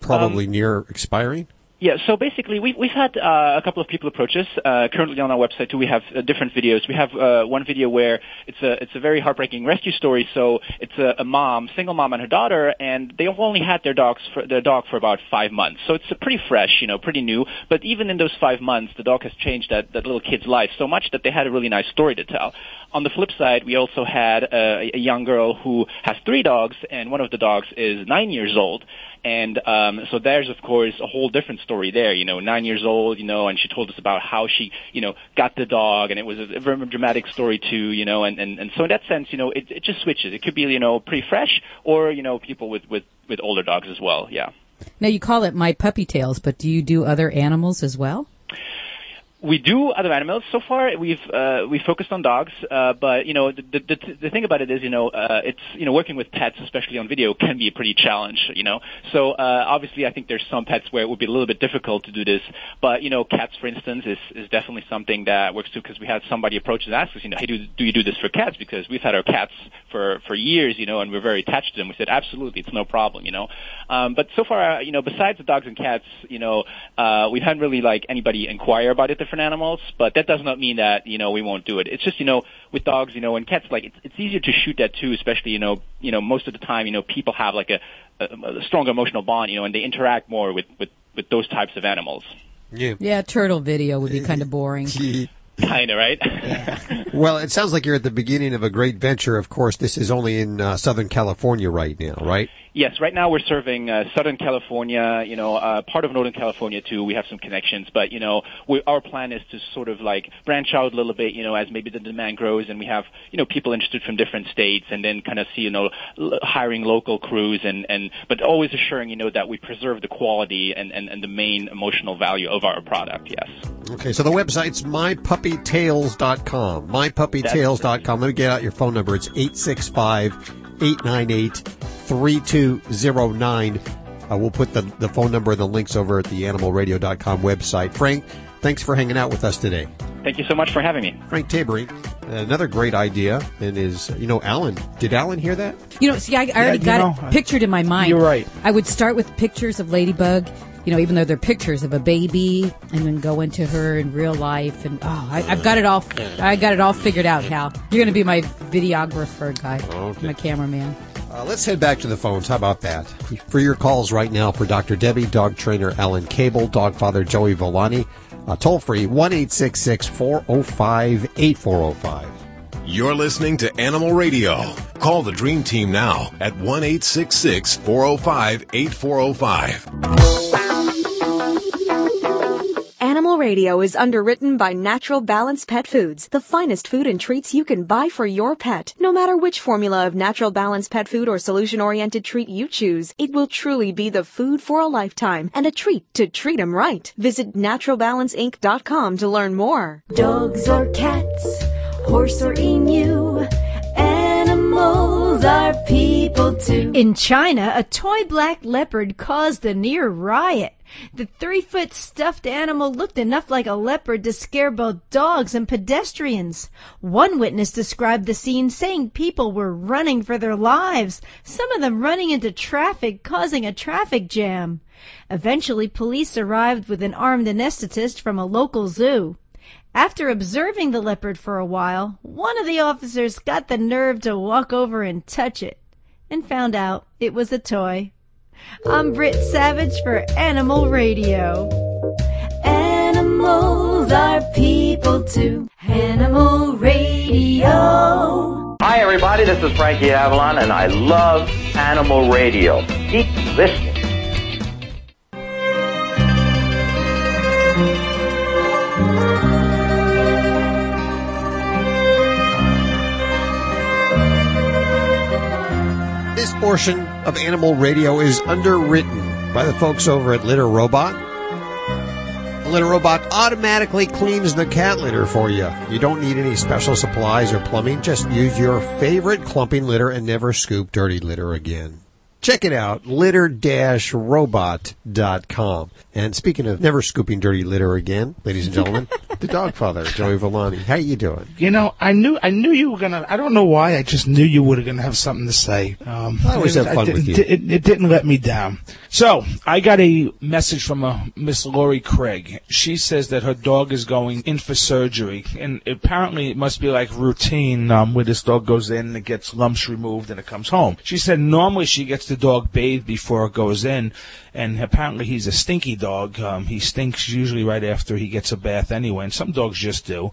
probably near expiring? Yeah, so basically, we've we've had uh, a couple of people approach us. Uh, currently on our website too, we have uh, different videos. We have uh, one video where it's a it's a very heartbreaking rescue story. So it's a, a mom, single mom, and her daughter, and they've only had their dogs for their dog for about five months. So it's a pretty fresh, you know, pretty new. But even in those five months, the dog has changed that that little kid's life so much that they had a really nice story to tell. On the flip side, we also had a, a young girl who has three dogs, and one of the dogs is nine years old. And um, so there's, of course, a whole different story there. You know, nine years old, you know, and she told us about how she, you know, got the dog, and it was a very dramatic story too, you know. And and, and so in that sense, you know, it, it just switches. It could be, you know, pretty fresh, or you know, people with with with older dogs as well. Yeah. Now you call it My Puppy Tales, but do you do other animals as well? We do other animals. So far, we've uh, we focused on dogs, uh, but you know the, the the thing about it is, you know, uh, it's you know working with pets, especially on video, can be a pretty challenge. You know, so uh, obviously, I think there's some pets where it would be a little bit difficult to do this, but you know, cats, for instance, is is definitely something that works too because we had somebody approach and ask us, you know, hey, do do you do this for cats? Because we've had our cats for for years, you know, and we're very attached to them. We said absolutely, it's no problem, you know. Um, but so far, uh, you know, besides the dogs and cats, you know, uh, we haven't really like anybody inquire about it different animals, but that does not mean that you know we won't do it. It's just you know with dogs, you know, and cats, like it's it's easier to shoot that too, especially you know you know most of the time you know people have like a, a, a strong emotional bond, you know, and they interact more with with with those types of animals. Yeah. Yeah, turtle video would be kind of boring. (laughs) Kind of right. (laughs) Well, it sounds like you're at the beginning of a great venture. Of course, this is only in uh, Southern California right now, right? Yes, right now we're serving uh, Southern California, you know, uh, part of Northern California too. We have some connections, but you know, we, our plan is to sort of like branch out a little bit, you know, as maybe the demand grows and we have, you know, people interested from different states, and then kind of see, you know, l- hiring local crews and and but always assuring, you know, that we preserve the quality and and, and the main emotional value of our product. Yes. Okay, so the website's mypuppytales.com. Mypuppytales.com. Let me get out your phone number. It's 865-898-3209. Uh, we'll put the, the phone number and the links over at the animalradio.com website. Franck, thanks for hanging out with us today. Thank you so much for having me. Franck Tabouring, another great idea, and is, you know, Alan. Did Alan hear that? You know, see, I, I already you got know, it pictured in my mind. You're right. I would start with pictures of Ladybug, you know, even though they're pictures of a baby, and then go into her in real life. And oh, I, I've got it all. I got it all figured out, Hal. You're going to be my videographer guy, Okay. my cameraman. Uh, let's head back to the phones. How about that? For your calls right now for Dr. Debbie, dog trainer Alan Cable, dog father Joey Villani, uh, toll free 1 405 8405. You're listening to Animal Radio. Call the Dream Team now at 1 405 8405. Animal Radio is underwritten by Natural Balance Pet Foods, the finest food and treats you can buy for your pet. No matter which formula of Natural Balance Pet Food or solution-oriented treat you choose, it will truly be the food for a lifetime and a treat to treat 'em right. Visit naturalbalanceinc.com to learn more. Dogs or cats, horse or emu, animals are people too. In China, a toy black leopard caused a near riot. The three foot stuffed animal looked enough like a leopard to scare both dogs and pedestrians. One witness described the scene saying people were running for their lives, some of them running into traffic, causing a traffic jam. Eventually, police arrived with an armed anesthetist from a local zoo. After observing the leopard for a while, one of the officers got the nerve to walk over and touch it and found out it was a toy. I'm Britt Savage for Animal Radio. Animals are people too. Animal Radio. Hi, everybody. This is Frankie Avalon, and I love Animal Radio. Keep listening. This portion of Animal Radio is underwritten by the folks over at Litter Robot. Litter Robot automatically cleans the cat litter for you. You don't need any special supplies or plumbing. Just use your favorite clumping litter and never scoop dirty litter again. Check it out, litter-robot.com. And speaking of never scooping dirty litter again, ladies and gentlemen, (laughs) the dog father, Joey Villani. How you doing? You know, I knew I knew you were gonna. I don't know why. I just knew you were gonna have something to say. Um, I always have it- fun it, with you. It, it didn't let me down. So I got a message from a Miss Lori Craig. She says that her dog is going in for surgery, and apparently it must be like routine um, where this dog goes in and gets lumps removed and it comes home. She said normally she gets the dog bathed before it goes in, and apparently he's a stinky dog. Um, he stinks usually right after he gets a bath anyway, and some dogs just do.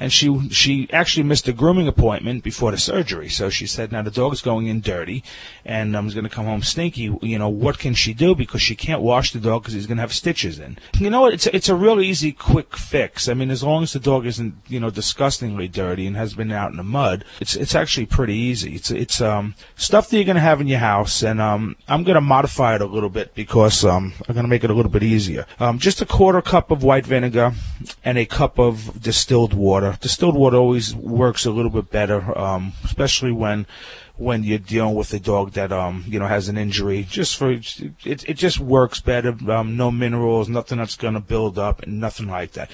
And she she actually missed a grooming appointment before the surgery. So she said, "Now the dog's going in dirty, and I'm going to come home stinky. You know, what can she do? Because she can't wash the dog because he's going to have stitches in. You know what? It's a, it's a real easy, quick fix. I mean, as long as the dog isn't you know disgustingly dirty and has been out in the mud, it's it's actually pretty easy. It's it's um stuff that you're going to have in your house, and um I'm going to modify it a little bit because um I'm going to make it a little bit easier. Um, just a quarter cup of white vinegar and a cup of distilled water. Distilled water always works a little bit better, um, especially when when you're dealing with a dog that um you know has an injury. Just for it, it just works better. Um, no minerals, nothing that's going to build up, and nothing like that.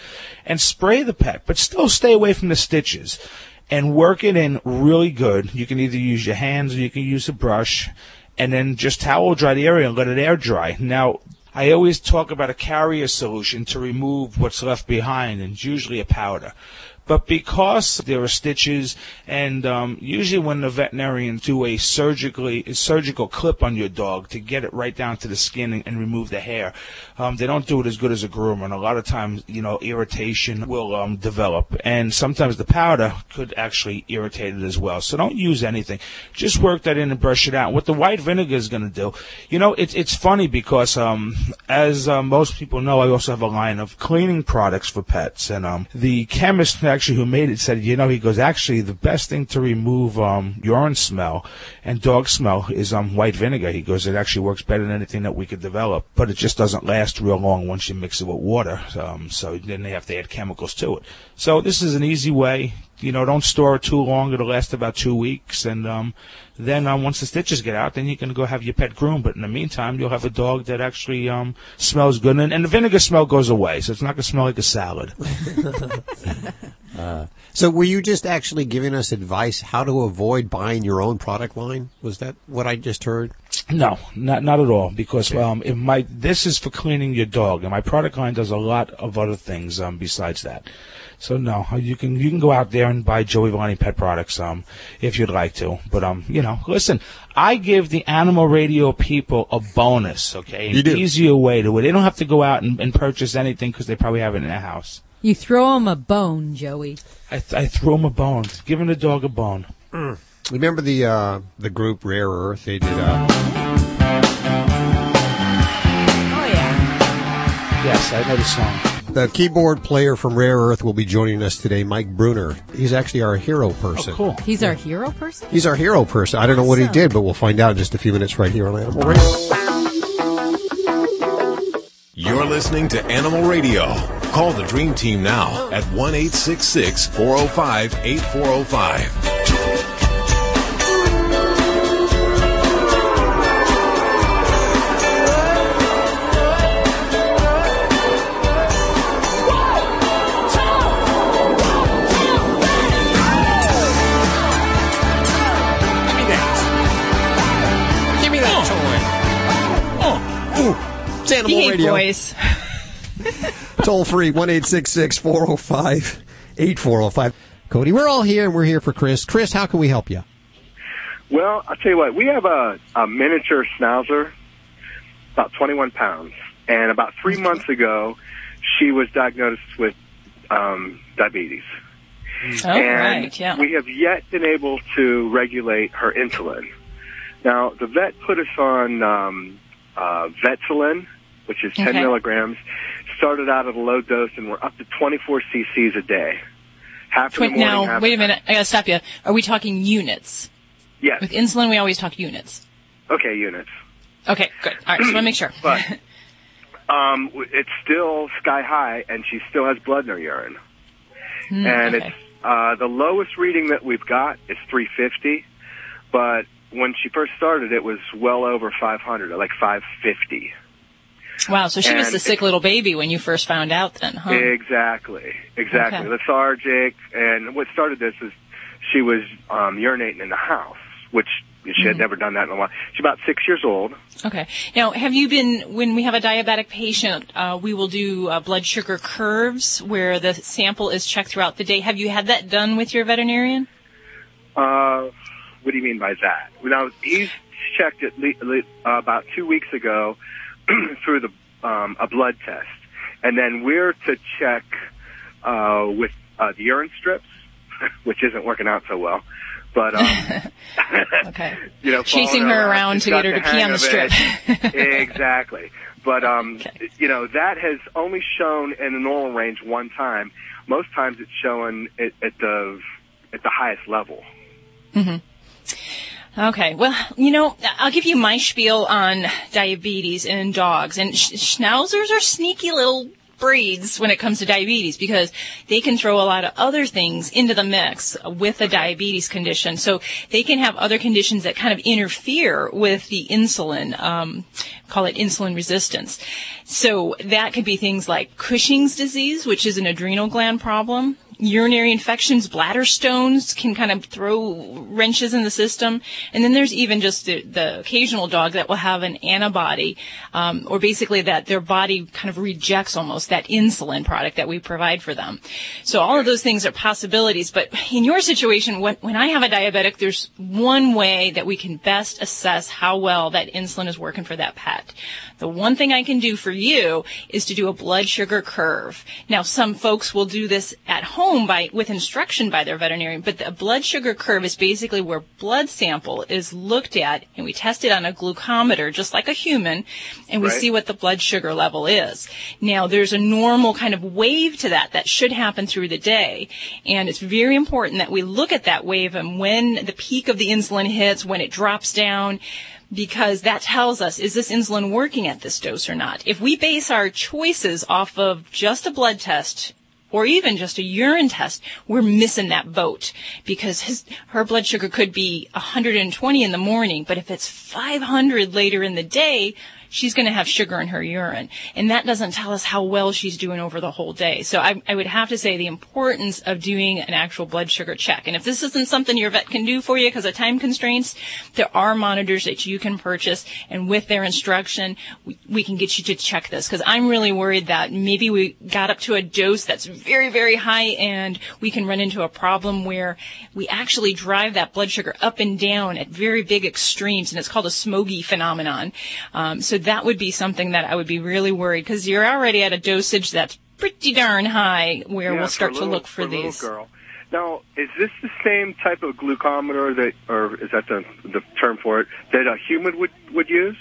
And spray the pet, but still stay away from the stitches. And work it in really good. You can either use your hands or you can use a brush, and then just towel dry the area and let it air dry. Now I always talk about a carrier solution to remove what's left behind, and it's usually a powder. But because there are stitches, and um, usually when the veterinarians do a surgically a surgical clip on your dog to get it right down to the skin and, and remove the hair, um, they don't do it as good as a groomer. And a lot of times, you know, irritation will um, develop, and sometimes the powder could actually irritate it as well. So don't use anything. Just work that in and brush it out. What the white vinegar is going to do, you know, it's it's funny because um, as uh, most people know, I also have a line of cleaning products for pets, and um, the chemist actually who made it said, you know, he goes, actually, the best thing to remove um, urine smell and dog smell is um, white vinegar. He goes, it actually works better than anything that we could develop, but it just doesn't last real long once you mix it with water. Um, so then they have to add chemicals to it. So this is an easy way. You know, don't store it too long. It'll last about two weeks, and um, then um, once the stitches get out, then you can go have your pet groomed. But in the meantime, you'll have a dog that actually um, smells good, and, and the vinegar smell goes away, so it's not going to smell like a salad. (laughs) Uh, so were you just actually giving us advice how to avoid buying your own product line? Was that what I just heard? No, not not at all. Because um, if my this is for cleaning your dog, and my product line does a lot of other things um, besides that. So no, you can you can go out there and buy Joey Villani pet products um if you'd like to. But um you know listen, I give the animal radio people a bonus, okay, an You do. easier way to it. They don't have to go out and, and purchase anything because they probably have it in their house. You throw him a bone, Joey. I th- I throw him a bone, giving the dog a bone. Remember the uh, the group Rare Earth? They did. Uh, Oh yeah. Yes, I know the song. the keyboard player from Rare Earth will be joining us today, Mike Bruner. He's actually our hero person. Oh, cool. He's our hero person. He's our hero person. I don't know what he did, but we'll find out in just a few minutes right here on Animal Radio. You're listening to Animal Radio. Call the Dream Team now at 1 866 405 8405. It's Animal Behave, Radio. boys. (laughs) Toll free, 1 405 8405. Cody, we're all here and we're here for Chris. Chris, how can we help you? Well, I'll tell you what, we have a, a miniature schnauzer, about 21 pounds. And about three months ago, she was diagnosed with um, diabetes. Oh, and right, yeah. we have yet been able to regulate her insulin. Now, the vet put us on um, uh, Vetsulin, which is 10 Okay. milligrams. Started out at a low dose, and we're up to 24 cc's a day. Half the morning, now, half wait a minute. I gotta stop you. Are we talking units? Yes. With insulin, we always talk units. Okay, units. Okay, good. All right, just want to make sure. (clears throat) But um, it's still sky high, and she still has blood in her urine. Hmm, and okay. it's uh, the lowest reading that we've got is 350, but when she first started, it was well over 500, like 550. Wow, so she was and the sick little baby when you first found out then, huh? Exactly, exactly. Okay. Lethargic, and what started this is she was um, urinating in the house, which she had Mhm. never done that in a while. She's about six years old. Okay. Now, have you been, when we have a diabetic patient, uh, we will do uh, blood sugar curves where the sample is checked throughout the day. Have you had that done with your veterinarian? Uh, what do you mean by that? Now he's checked it le- le- uh, about two weeks ago (clears throat) through the um, a blood test, and then we're to check uh, with uh, the urine strips, (laughs) which isn't working out so well. But um, (laughs) okay, (laughs) you know, Chasing her around to get her to pee on the strip. exactly. But um, you know, that has only shown in the normal range one time. Most times, it's showing at, at the at the highest level. hmm Okay, well, you know, I'll give you my spiel on diabetes in dogs. And sch- schnauzers are sneaky little breeds when it comes to diabetes because they can throw a lot of other things into the mix with a diabetes condition. So they can have other conditions that kind of interfere with the insulin, um, call it insulin resistance. So that could be things like Cushing's disease, which is an adrenal gland problem. Urinary infections, bladder stones can kind of throw wrenches in the system. And then there's even just the, the occasional dog that will have an antibody, um, or basically that their body kind of rejects almost that insulin product that we provide for them. So all of those things are possibilities. But in your situation, when, when I have a diabetic, there's one way that we can best assess how well that insulin is working for that pet. The one thing I can do for you is to do a blood sugar curve. Now, some folks will do this at home by with instruction by their veterinarian, but the blood sugar curve is basically where blood sample is looked at and we test it on a glucometer just like a human and we Right. see what the blood sugar level is. Now, there's a normal kind of wave to that that should happen through the day, and it's very important that we look at that wave and when the peak of the insulin hits, when it drops down, because that tells us is this insulin working at this dose or not. If we base our choices off of just a blood test or even just a urine test, we're missing that boat because his, her blood sugar could be 120 in the morning, but if it's 500 later in the day, she's going to have sugar in her urine. And that doesn't tell us how well she's doing over the whole day. So I, I would have to say the importance of doing an actual blood sugar check. And if this isn't something your vet can do for you because of time constraints, there are monitors that you can purchase. And with their instruction, we, we can get you to check this because I'm really worried that maybe we got up to a dose that's very, very high and we can run into a problem where we actually drive that blood sugar up and down at very big extremes. And it's called a Somogyi phenomenon. Um, so that would be something that I would be really worried because you're already at a dosage that's pretty darn high where Yeah, we'll start a to look for, little these. girl. Now, is this the same type of glucometer that, or is that the the term for it that a human would would use?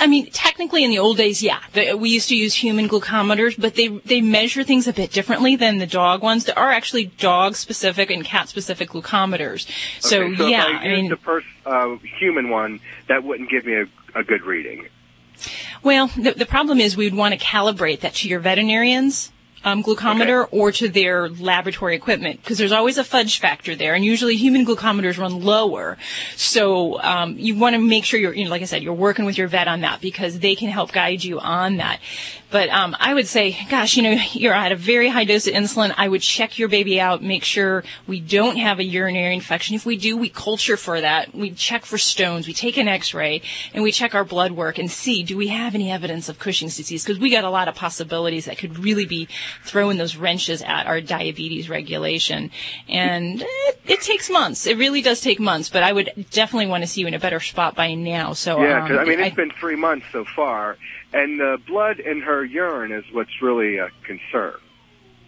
I mean, technically in the old days, yeah, the, we used to use human glucometers, but they they measure things a bit differently than the dog ones. There are actually dog specific and cat specific glucometers. So, Okay, so yeah, if I, I mean, the pers- uh, human one, that wouldn't give me a, a good reading. Well, the, the problem is we'd want to calibrate that to your veterinarian's um, glucometer or to their laboratory equipment because there's always a fudge factor there, and usually human glucometers run lower. So um, you want to make sure you're, you know, like I said, you're working with your vet on that because they can help guide you on that. But um, I would say, gosh, you know, you're at a very high dose of insulin. I would check your baby out, make sure we don't have a urinary infection. If we do, we culture for that. We check for stones. We take an X-ray and we check our blood work and see do we have any evidence of Cushing's disease because we got a lot of possibilities that could really be throwing those wrenches at our diabetes regulation. And it, it takes months. It really does take months. But I would definitely want to see you in a better spot by now. So yeah, um, because I mean it's been three months so far, and the blood in her urine is what's really a concern.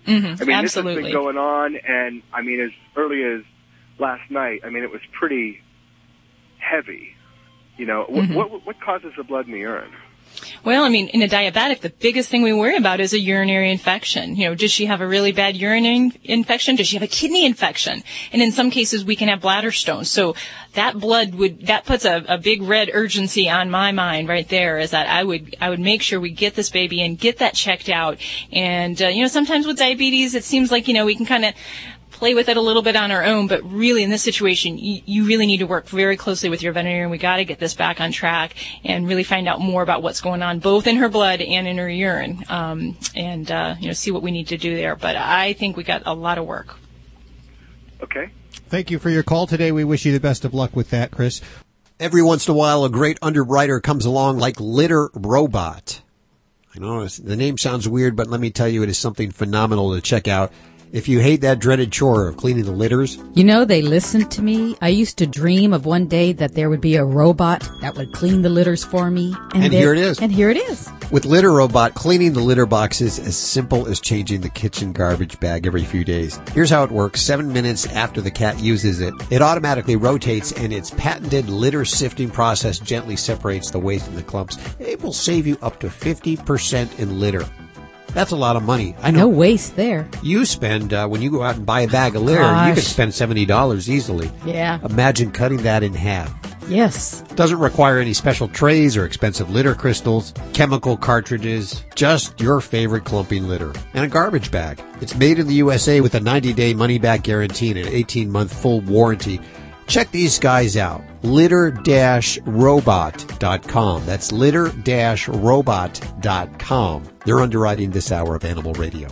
Mhm, I mean, this has been going on, and I mean, as early as last night, I mean, it was pretty heavy. You know, Mhm. what what causes the blood in the urine? Well, I mean, in a diabetic, the biggest thing we worry about is a urinary infection. You know, does she have a really bad urinary infection? Does she have a kidney infection? And in some cases, we can have bladder stones. So that blood would, that puts a, a big red urgency on my mind right there is that I would, I would make sure we get this baby and get that checked out. And, uh, you know, sometimes with diabetes, it seems like, you know, we can kind of, play with it a little bit on our own, but really in this situation, you, you really need to work very closely with your veterinarian. We got to get this back on track and really find out more about what's going on, both in her blood and in her urine, um, and uh, you know see what we need to do there. But I think we got a lot of work. Okay. Thank you for your call today. We wish you the best of luck with that, Chris. Every once in a while, a great underwriter comes along like Litter Robot. I know the name sounds weird, but let me tell you, it is something phenomenal to check out. If you hate that dreaded chore of cleaning the litters, You know, they listened to me. I used to dream of one day that there would be a robot that would clean the litters for me. And there- here it is. And here it is. with Litter Robot, cleaning the litter box is as simple as changing the kitchen garbage bag every few days. Here's how it works. Seven minutes after the cat uses it, it automatically rotates and its patented litter sifting process gently separates the waste and the clumps. It will save you up to 50% in litter. That's a lot of money. I know. No waste there. You spend, uh, when you go out and buy a bag of litter, you could spend $70 easily. Yeah. Imagine cutting that in half. Yes. Doesn't require any special trays or expensive litter crystals, chemical cartridges, just your favorite clumping litter. And a garbage bag. It's made in the USA with a 90 day money back guarantee and an 18 month full warranty. Check these guys out. Litter-robot.com. That's litter-robot.com. They're underwriting this hour of Animal Radio.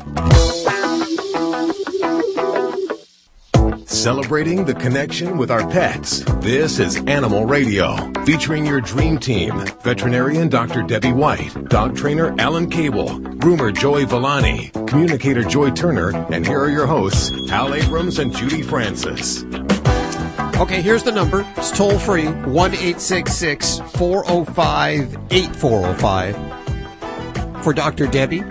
Celebrating the connection with our pets. This is Animal Radio, featuring your dream team. Veterinarian Dr. Debbie White, dog trainer Alan Cable, groomer Joey Villani, communicator Joy Turner, and here are your hosts, Al Abrams and Judy Francis. Okay, here's the number. It's toll free 1 405 8405. For Dr. Debbie,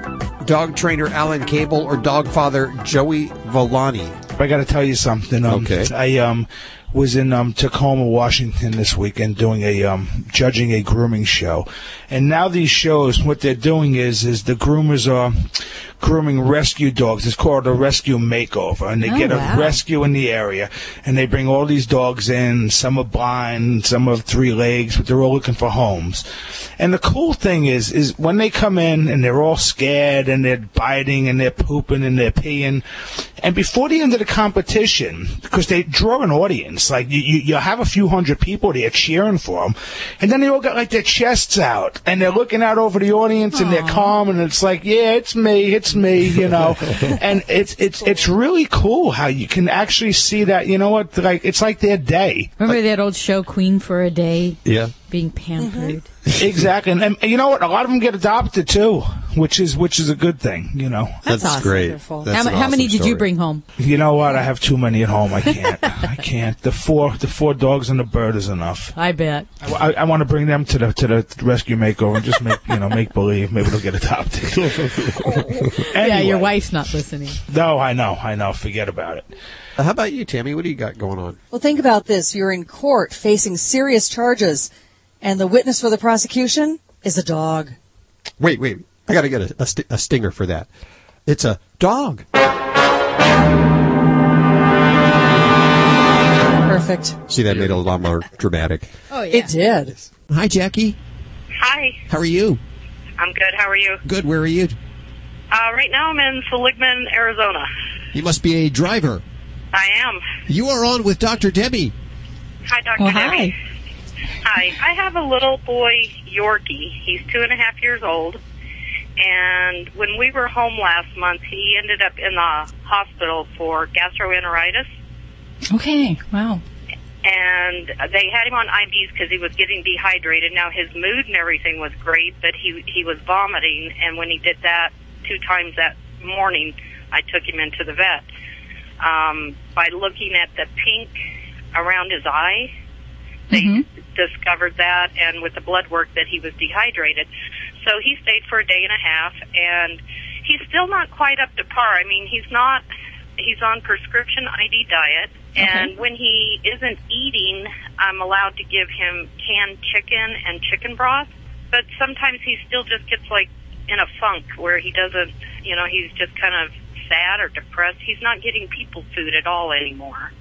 dog trainer Alan Cable, or dog father Joey Villani. I got to tell you something. Um, Okay. I um was in um Tacoma, Washington this weekend doing a um judging a grooming show, and now these shows, what they're doing is is the groomers are grooming rescue dogs. It's called a rescue makeover, and they Oh, get a wow. rescue in the area, and they bring all these dogs in. Some are blind, some have three legs, but they're all looking for homes. And the cool thing is, is when they come in and they're all scared and they're biting and they're pooping and they're peeing, and before the end of the competition, because they draw an audience, like you, you, you have a few hundred people there cheering for them, and then they all got like their chests out and they're looking out over the audience and they're calm and it's like, yeah, it's me, it's me, you know, (laughs) and it's it's it's really cool how you can actually see that. You know what? Like it's like their day. Remember that old show, Queen for a Day? Yeah. Being pampered. Mm-hmm. (laughs) exactly, and, and you know what? A lot of them get adopted too, which is which is a good thing. You know, That's That's awesome. great. That's How an how many awesome did you bring home? You know what? I have too many at home. I can't. I can't. The four the four dogs and the bird is enough. I bet. I, I want to bring them to the to the rescue makeover and just make you know make believe maybe they'll get adopted. (laughs) Yeah, your wife's not listening. No, I know, I know. Forget about it. How about you, Tammy? What do you got going on? Well, think about this. You're in court facing serious charges, and the witness for the prosecution is a dog. Wait, wait. I got to get a, a, st- a stinger for that. It's a dog. Perfect. See, that made it a lot more dramatic. Oh, yeah. It did. Hi, Jackie. Hi, How are you? I'm good. How are you? Good. Where are you? Uh, right now I'm in Seligman, Arizona. You must be a driver. I am. You are on with Dr. Debbie. Hi, Dr. Oh, Debbie. hi. Hi. I have a little boy, Yorkie. He's two and a half years old. And when we were home last month, he ended up in the hospital for gastroenteritis. Okay. Wow. and they had him on IVs because he was getting dehydrated. Now his mood and everything was great, but he he was vomiting, and when he did that two times that morning, I took him into the vet. Um, by looking at the pink around his eye, they discovered that, and with the blood work that he was dehydrated. So he stayed for a day and a half, and he's still not quite up to par. I mean, he's not. He's on prescription ID diet, and when he isn't eating, I'm allowed to give him canned chicken and chicken broth. But sometimes he still just gets like in a funk where he doesn't, you know, he's just kind of sad or depressed. He's not getting people food at all anymore.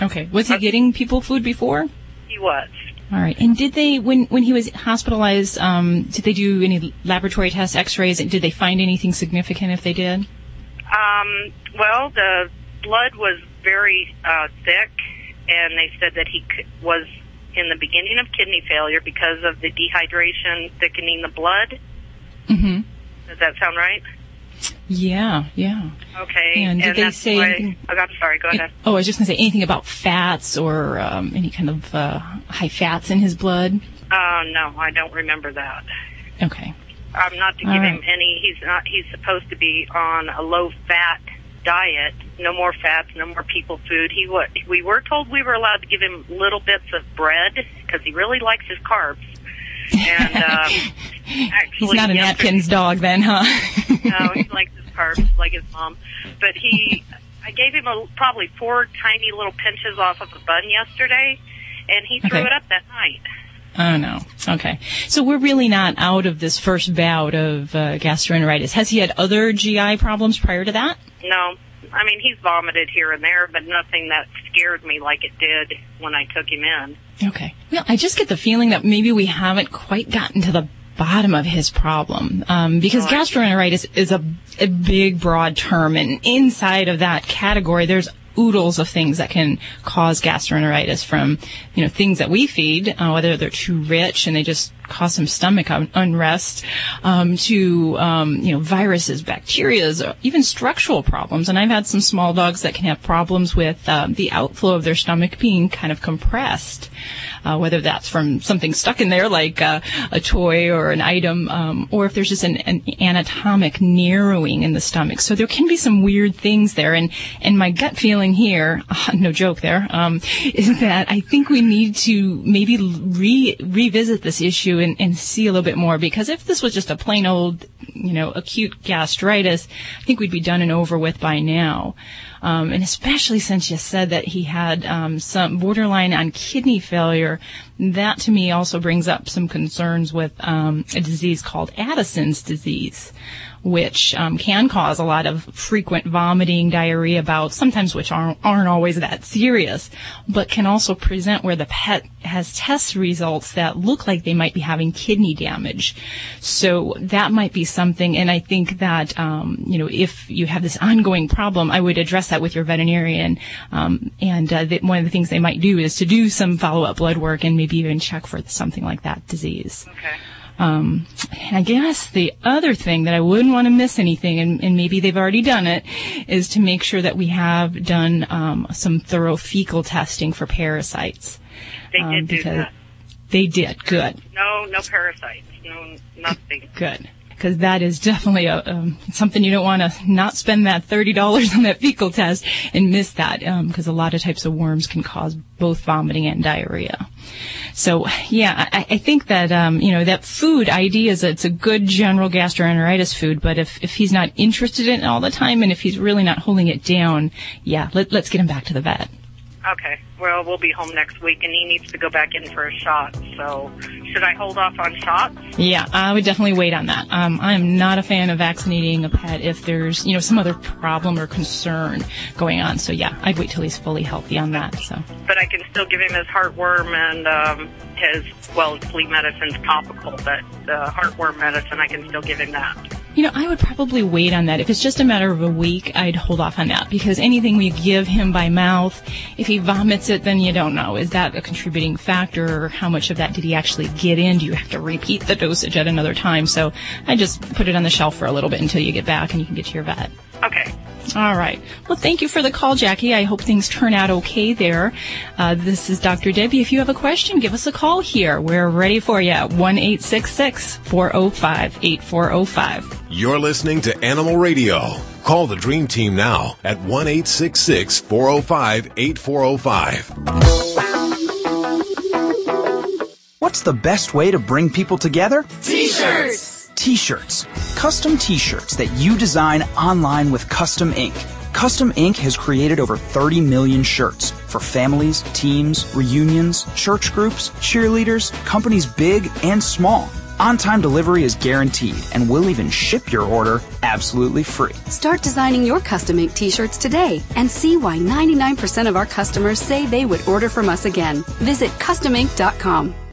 Okay. Was he getting people food before? He was. All right. And did they, when when he was hospitalized, um, did they do any laboratory tests, X-rays? and Did they find anything significant? If they did, Um, well, the blood was very uh, thick, and they said that he c- was in the beginning of kidney failure because of the dehydration thickening the blood. mm-hmm. Does that sound right? Yeah. Yeah. Okay. And did they say why- anything- Oh, I'm sorry. Go ahead. Oh, I was just going to say anything about fats or um, any kind of uh, high fats in his blood. Uh, no, I don't remember that. Okay. I'm not to All give right. him any. He's not. He's supposed to be on a low fat diet, no more fats, no more people food. He wa we were told we were allowed to give him little bits of bread because he really likes his carbs. And (laughs) um, actually, He's not an yesterday- Atkins dog then, huh? no, he likes (laughs) carbs like his mom. But he, I gave him a, probably four tiny little pinches off of a bun yesterday, and he threw Okay. it up that night. Oh no. Okay. So we're really not out of this first bout of uh, gastroenteritis. Has he had other GI problems prior to that? No, I mean he's vomited here and there, but nothing that scared me like it did when I took him in. Okay. Well, I just get the feeling that maybe we haven't quite gotten to the bottom of his problem. Um, because gastroenteritis is a, a big, broad term, and inside of that category, there's oodles of things that can cause gastroenteritis from you know things that we feed uh, whether they're too rich and they just cause some stomach un- unrest um, to um, you know viruses bacterias even structural problems and i've had some small dogs that can have problems with um, the outflow of their stomach being kind of compressed uh, whether that's from something stuck in there like uh, a toy or an item, um, or if there's just an, an anatomic narrowing in the stomach. So there can be some weird things there. And, and my gut feeling here, (laughs) no joke there, um, is that I think we need to maybe re- revisit this issue and, and see a little bit more because if this was just a plain old, you know, acute gastritis, I think we'd be done and over with by now. Um, and especially since you said that he had um, some borderline on kidney failure, that to me also brings up some concerns with um, a disease called Addison's disease, which um, can cause a lot of frequent vomiting, diarrhea bouts, sometimes which aren't, aren't always that serious, but can also present where the pet has test results that look like they might be having kidney damage. So that might be something, and I think that um, you know if you have this ongoing problem, I would address that with your veterinarian. Um, and uh, one of the things they might do is to do some follow-up blood work and maybe even check for something like that disease. Okay. Um, and I guess the other thing that I wouldn't want to miss anything, and, and maybe they've already done it, is to make sure that we have done um, some thorough fecal testing for parasites. They Um, did do because that. They did. Good. No, no parasites. No, nothing. Good. Because that is definitely a, um, something you don't want to not spend that $30 on that fecal test and miss that because a lot of types of worms can cause both vomiting and diarrhea. So yeah, I, I think that um, you know that food idea is it's a good general gastroenteritis food, but if if he's not interested in it all the time and if he's really not holding it down, yeah, let, let's get him back to the vet. Okay. Well, we'll be home next week, and he needs to go back in for a shot. So, should I hold off on shots? Yeah, I would definitely wait on that. Um, I am not a fan of vaccinating a pet if there's, you know, some other problem or concern going on. So yeah, I'd wait till he's fully healthy on that. So But I can still give him his heartworm and um, his well, flea medicine's topical, but the heartworm medicine I can still give him that. You know, I would probably wait on that. If it's just a matter of a week, I'd hold off on that because anything we give him by mouth, if he vomits it, then you don't know. Is that a contributing factor or how much of that did he actually get in? Do you have to repeat the dosage at another time? So I just put it on the shelf for a little bit until you get back and you can get to your vet. Okay. All right. Well, thank you for the call, Jackie. I hope things turn out okay there. Uh, this is Dr. Debbie. If you have a question, give us a call here. We're ready for you at 1 405 8405. You're listening to Animal Radio. Call the Dream Team now at 1 405 8405. What's the best way to bring people together? T-shirts! T-shirts. Custom T-shirts that you design online with Custom Ink. Custom Ink has created over 30 million shirts for families, teams, reunions, church groups, cheerleaders, companies big and small. On-time delivery is guaranteed and we'll even ship your order absolutely free. Start designing your custom ink t-shirts today and see why 99% of our customers say they would order from us again. Visit customink.com.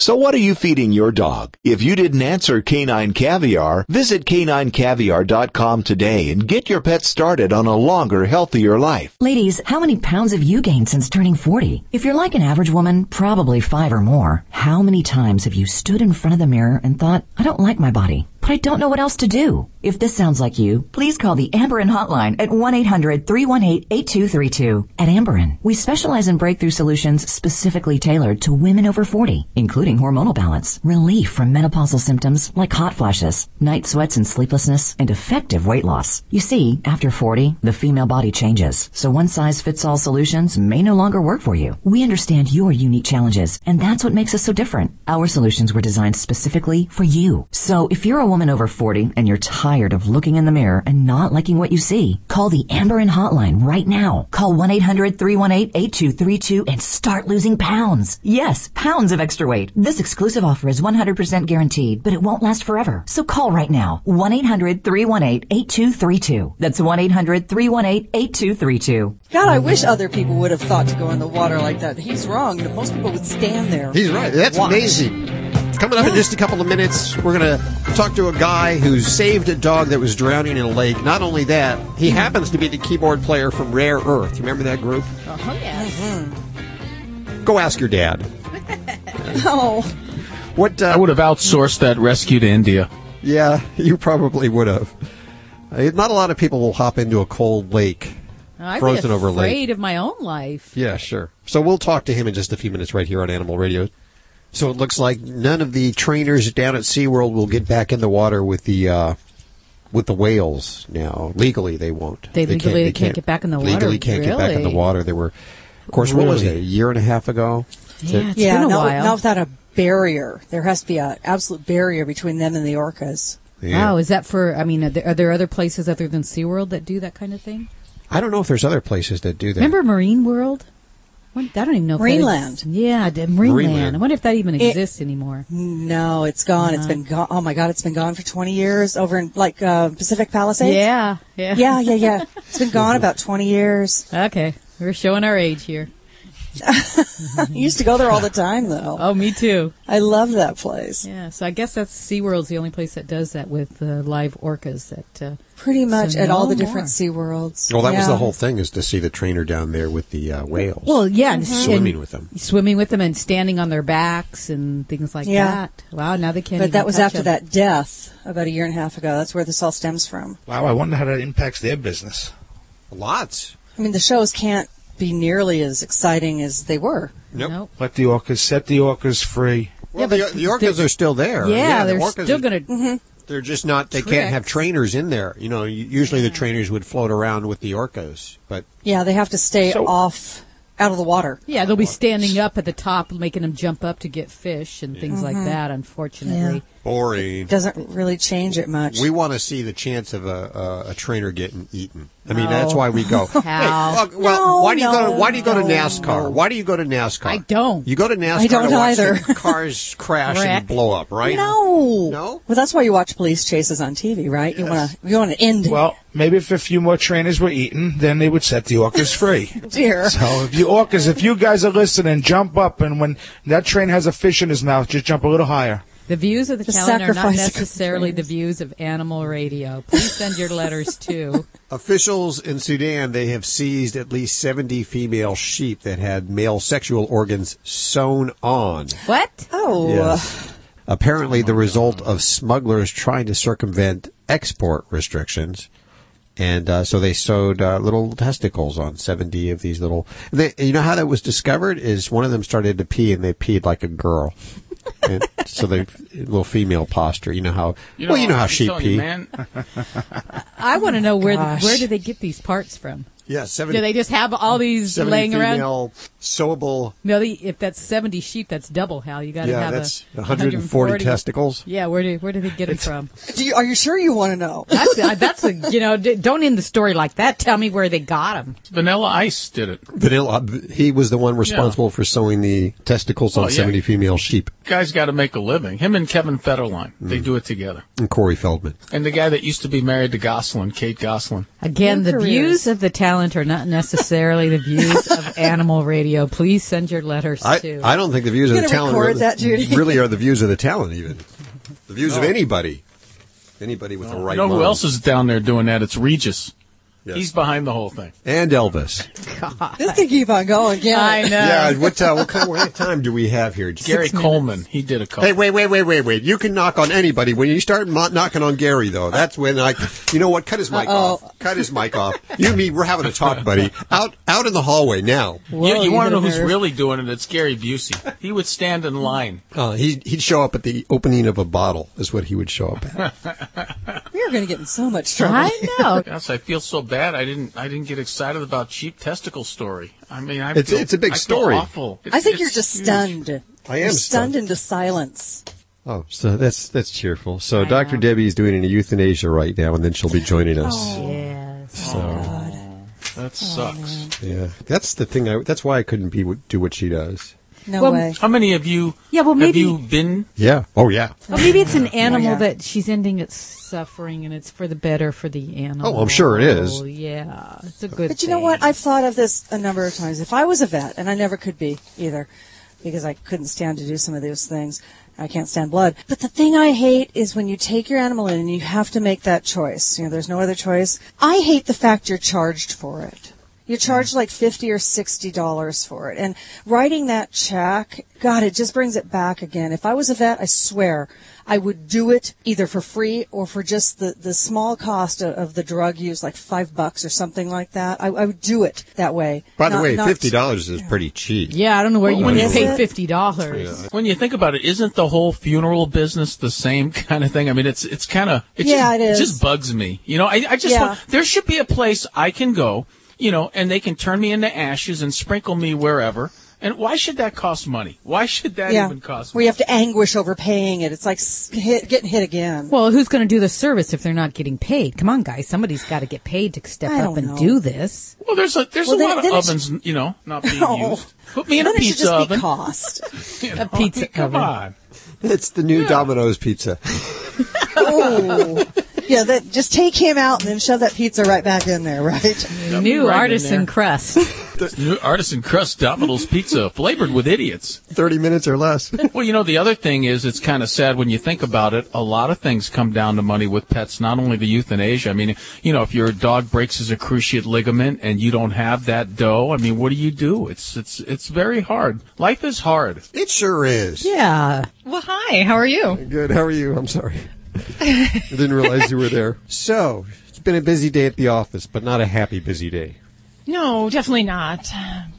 So what are you feeding your dog? If you didn't answer Canine Caviar, visit caninecaviar.com today and get your pet started on a longer, healthier life. Ladies, how many pounds have you gained since turning 40? If you're like an average woman, probably five or more. How many times have you stood in front of the mirror and thought, I don't like my body, but I don't know what else to do? If this sounds like you, please call the Amberen hotline at 1-800-318-8232. At Amberen, we specialize in breakthrough solutions specifically tailored to women over 40, including hormonal balance, relief from menopausal symptoms like hot flashes, night sweats and sleeplessness, and effective weight loss. You see, after 40, the female body changes, so one size fits all solutions may no longer work for you. We understand your unique challenges, and that's what makes us so different. Our solutions were designed specifically for you. So if you're a woman over 40 and you're tired of looking in the mirror and not liking what you see, call the Amberen hotline right now. Call 1-800-318-8232 and start losing pounds. Yes, pounds of extra weight. This exclusive offer is 100% guaranteed, but it won't last forever. So call right now. 1-800-318-8232. That's 1-800-318-8232. God, I wish other people would have thought to go in the water like that. He's wrong. Most people would stand there. He's right. That's Watch. amazing. Coming up in just a couple of minutes, we're going to talk to a guy who saved a dog that was drowning in a lake. Not only that, he happens to be the keyboard player from Rare Earth. You remember that group? Oh, yes. Go ask your dad. (laughs) Oh. What? Uh, I would have outsourced that rescue to India. Yeah, (laughs) you probably would have. Uh, Not a lot of people will hop into a cold lake, I'd frozen be over afraid lake. of my own life. Yeah, sure. So we'll talk to him in just a few minutes right here on Animal Radio. So it looks like none of the trainers down at SeaWorld will get back in the water with the uh, with the whales now. Legally, they won't. They legally they can't get back in the water? Legally can't get back in the water. They were, of course, what was it? A year and a half ago. Yeah, it's yeah, been a not, while. not without a barrier. There has to be an absolute barrier between them and the orcas. Yeah. Wow, is that for? I mean, are there, are there other places other than SeaWorld that do that kind of thing? I don't know if there's other places that do that. Remember Marine World? What, I don't even know. If that Marineland. yeah, the Marineland. Marineland. I wonder if that even It- exists anymore. No, it's gone. It's Uh-huh. been gone. Oh my God, it's been gone for 20 years over in like uh, Pacific Palisades. Yeah, yeah, Yeah, yeah, yeah. It's been (laughs) gone about 20 years. Okay, we're showing our age here. (laughs) I used to go there all the time though. Oh, me too. I love that place. Yeah, so I guess that's SeaWorld's the only place that does that with uh, live orcas. That uh, Pretty much So at all the different more. sea worlds. Well, that was the whole thing is to see the trainer down there with the uh, whales. well, yeah, and- swimming and with them. swimming with them and standing on their backs and things like Yeah. that. Wow, now they can't. But even that was touch after them. that death about a year and a half ago. That's where this all stems from. Wow, I wonder how that impacts their business. Lots. I mean, the shows can't be nearly as exciting as they were. Nope. Let the orcas set the orcas free. Well, the, the orcas are still there. Yeah, the they're orcas still going to. Mm-hmm. They're just not. They can't have trainers in there. You know, u- usually the trainers would float around with the orcas, but Yeah, they have to stay So- off, out of the water. Yeah, they'll be standing up at the top, making them jump up to get fish and things like mm-hmm. that. Unfortunately, boring. Doesn't really change it much. We want to see the chance of a, a, a trainer getting eaten. I mean, No. that's why we go. (laughs) How? Hey, look, well, No, why do you go to Why do you go to NASCAR? no. Why do you go to NASCAR? I don't. You go to NASCAR I don't to watch either. (laughs) cars crash Wreck. and blow up, right? No. No? Well, that's why you watch police chases on TV, right? You want to, you want to end it. Well, maybe if a few more trainers were eaten, then they would set the orcas free. (laughs) Dear. So if you orcas, if you guys are listening, jump up, and when that train has a fish in his mouth, just jump a little higher. The views of the Just calendar are not necessarily the views of Animal Radio. Please send your letters to. (laughs) Officials in Sudan they have seized at least seventy female sheep that had male sexual organs sewn on. What? Oh. Yes. Apparently, the result of smugglers trying to circumvent export restrictions. And uh, so they sewed uh, little testicles on 70 of these little. They, you know how that was discovered? Is one of them started to pee and they peed like a girl. And so they little female posture. You know how? well, you know how I'm sheep pee. you, man. I want to know where the, where do they get these parts from? Yeah, 70, Do they just have all these laying around? female sewable. No, the, if that's seventy sheep, that's double. Hal, you got to Yeah, have that's a 140 testicles. Yeah, where do where do they get them from? Do you, are you sure you want to know? That's a, that's a you know don't end the story like that. Tell me where they got them. Vanilla Ice did it. Vanilla. He was the one responsible for sewing the testicles on Well, yeah. 70 female sheep. Guy's got to make a living. Him and Kevin Federline, Mm. they do it together. And Corey Feldman. And the guy that used to be married to Gosselin, Kate Gosselin, Again, the views of the talent are not necessarily the views of (laughs) Animal Radio. Please send your letters I, to. I don't think the views of the talent record really, that, Judy? really are the views of the talent, even. The views of anybody. Anybody with the right You know who else is down there doing that? It's Regis. Yes. He's behind the whole thing. And Elvis. (laughs) This can keep on going. Yeah, I know. Yeah, what, uh, what kind what time do we have here? Gary Six Coleman. He did a couple. Hey, wait, wait, wait, wait, wait. You can knock on anybody. When you start mo- knocking on Gary, though, that's when I, you know what? Cut his mic Uh-oh. off. Cut his mic off. You and me, we're having a talk, buddy. Out, out in the hallway now. you you want to know who's really doing it? It's Gary Busey. He would stand in line. Uh, he, he'd show up at the opening of a bottle, is what he would show up at. (laughs) we are going to get in so much trouble. I know. Yes, I feel so bad. I didn't. I didn't get excited about cheap testicle story. I mean, I It's- feel, it's a big I story. awful. I think you're just huge. stunned. I You're am stunned stunned. into silence. Oh, so that's that's cheerful. So Dr. Debbie is doing a euthanasia right now, and then she'll be joining us. Oh, Yes. So oh, That oh, sucks. yeah, that's the thing. I, that's why I couldn't be do what she does. No Well, way. How many of you? Yeah, well, have maybe- you been? Yeah. Oh yeah. Well, maybe it's an (laughs) animal yeah. that she's ending its suffering, and it's for the better for the animal. Oh, I'm sure it is. Oh, Yeah, it's a good. But you know what? I've thought of this a number of times. If I was a vet, and I never could be either, because I couldn't stand to do some of those things. I can't stand blood. But the thing I hate is when you take your animal in and you have to make that choice. You know, there's no other choice. I hate the fact you're charged for it. You're charged like fifty or sixty dollars for it, and writing that check, God, it just brings it back again. If I was a vet, I swear I would do it either for free or for just the the small cost of, of the drug use, like five bucks or something like that. I, I would do it that way. By the Not- way, not- fifty dollars is pretty cheap. Yeah, I don't know where you Well, would pay it? fifty dollars. Uh, when you think about it, isn't the whole funeral business the same (laughs) kind of thing? I mean, it's it's kind of it Yeah, just, it is. just bugs me. You know, I, I just Yeah. want, there should be a place I can go, you know, and they can turn me into ashes and sprinkle me wherever. And why should that cost money? Why should that yeah, even cost? where We have to anguish over paying it. It's like hit, getting hit again. Well, who's going to do the service if they're not getting paid? Come on, guys, somebody's got to get paid to step I up don't and know. do this. Well, there's a there's Well, a then- lot of then it ovens, you know, not being (laughs) Oh. used. Put me in a then it should pizza just oven. be cost. (laughs) You know, A pizza come oven. on. It's the new Domino's pizza. (laughs) oh, yeah. That just take him out and then shove that pizza right back in there, right? New right artisan there. crust. New artisan crust Domino's pizza flavored with idiots. Thirty minutes or less. (laughs) Well, you know, the other thing is it's kind of sad when you think about it. A lot of things come down to money with pets, not only the euthanasia. I mean, you know, if your dog breaks his cruciate ligament and you don't have that dough, I mean, what do you do? It's, it's, it's very hard. Life is hard. It sure is. yeah. Well, hi. How are you? Good. How are you? I'm sorry. I didn't realize you were there. (laughs) So it's been a busy day at the office, but not a happy busy day. No, definitely not.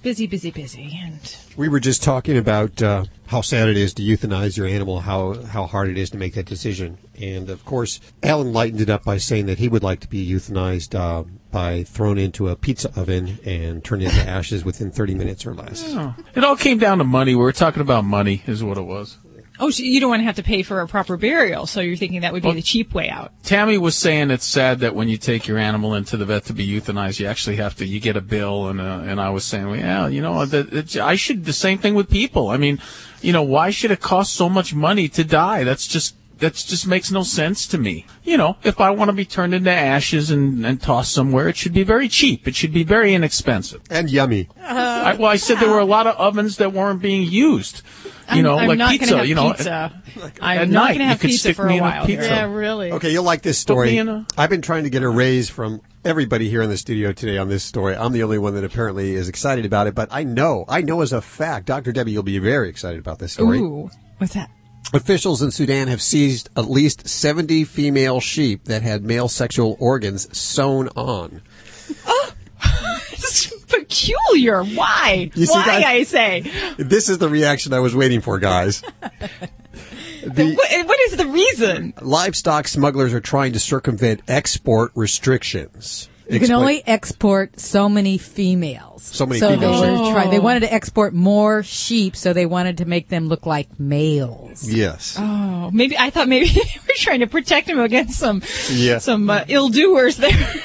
Busy, busy, busy, and We were just talking about uh, how sad it is to euthanize your animal, how how hard it is to make that decision, and of course, Alan lightened it up by saying that he would like to be euthanized uh, by thrown into a pizza oven and turned into ashes within 30 minutes or less. Oh. It all came down to money. We were talking about money, is what it was. Oh, so you don't want to have to pay for a proper burial, so you're thinking that would be Well- the cheap way out. Tammy was saying it's sad that when you take your animal into the vet to be euthanized, you actually have to you get a bill, and uh, and I was saying, well, yeah, you know, that, it, I should the same thing with people. I mean, you know, why should it cost so much money to die? That's just that just makes no sense to me. You know, if I want to be turned into ashes and, and tossed somewhere, it should be very cheap. It should be very inexpensive. And yummy. Uh, I, well, I said there were a lot of ovens that weren't being used. You I'm, know, I'm like not pizza. Gonna have you know, pizza. at I'm night, not going to you have could pizza stick for me a in a pizza. Yeah, really. Okay, you'll like this story. in a- I've been trying to get a raise from everybody here in the studio today on this story. I'm the only one that apparently is excited about it, but I know, I know as a fact, Dr. Debbie, you'll be very excited about this story. Ooh, what's that? Officials in Sudan have seized at least 70 female sheep that had male sexual organs sewn on. It's (laughs) peculiar. Why? You see, Why? guys- I say. This is the reaction I was waiting for, guys. (laughs) The What, what is the reason? livestock smugglers are trying to circumvent export restrictions. You can only export so many females. So many so female They, were sheep. try, they wanted to export more sheep, so they wanted to make them look like males. Yes. Oh, maybe I thought maybe (laughs) they were trying to protect him against some Yeah. some uh, ill doers there. (laughs)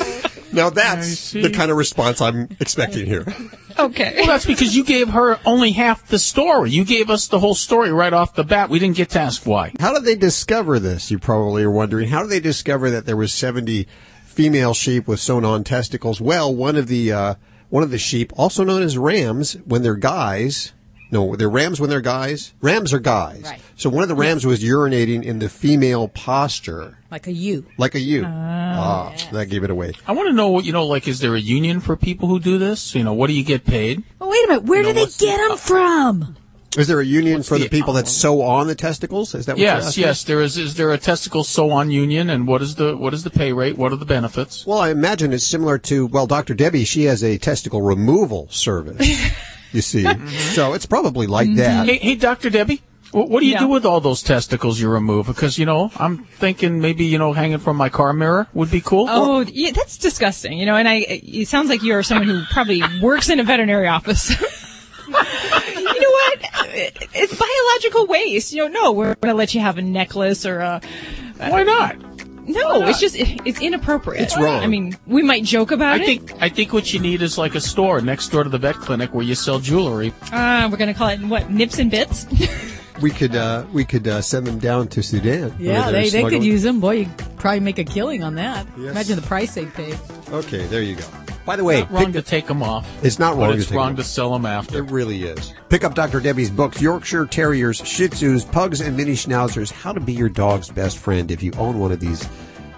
(laughs) Now that's the kind of response I'm expecting here. (laughs) Okay. Well, that's because you gave her only half the story. You gave us the whole story right off the bat. We didn't get to ask why. How did they discover this? You probably are wondering. How did they discover that there was 70 female sheep with sewn-on testicles? Well, one of the uh, one of the sheep, also known as rams, when they're guys. No, they're rams when they're guys. Rams are guys. Right. So one of the rams was urinating in the female posture, Like a U. like a U. ewe. ah, that gave it away. I want to know, you know, like, is there a union for people who do this? You know, what do you get paid? Oh, wait a minute. Where You do know, they what's the- get them from? Is there a union for the, people that sew on the testicles? Is that what you're Yes, yes. There is. Is there a testicle sew-on union, and what is the what is the pay rate? What are the benefits? Well, I imagine it's similar to, well, Dr. Debbie, she has a testicle removal service, (laughs) you see. (laughs) Mm-hmm. so it's probably like mm-hmm. that. Hey, hey, Doctor Debbie, wh- what do you Yeah. do with all those testicles you remove? Because you know, I'm thinking maybe you know, hanging from my car mirror would be cool. Oh, yeah, that's disgusting. You know, and I, it sounds like you're someone who probably works in a veterinary office. (laughs) you know what? It's biological waste. You know, no, we're going to let you have a necklace or a. Why not? No, it's just, it- it's inappropriate. It's wrong. I mean, we might joke about I it. think I think what you need is like a store next door to the vet clinic where you sell jewelry. Uh, we're going to call it, what, nips and bits? (laughs) We could, uh, we could, uh, send them down to Sudan. Yeah, where they're they, they could smuggling- use them. Boy, you'd probably make a killing on that. Yes. Imagine the price they'd pay. Okay, there you go. By the way, Not wrong pick- to take them off. it's not wrong it's to wrong to sell them after. It really is. Pick up Dr. Debbie's books, Yorkshire Terriers, Shih Tzus, Pugs, and Mini Schnauzers, How to Be Your Dog's Best Friend. If you own one of these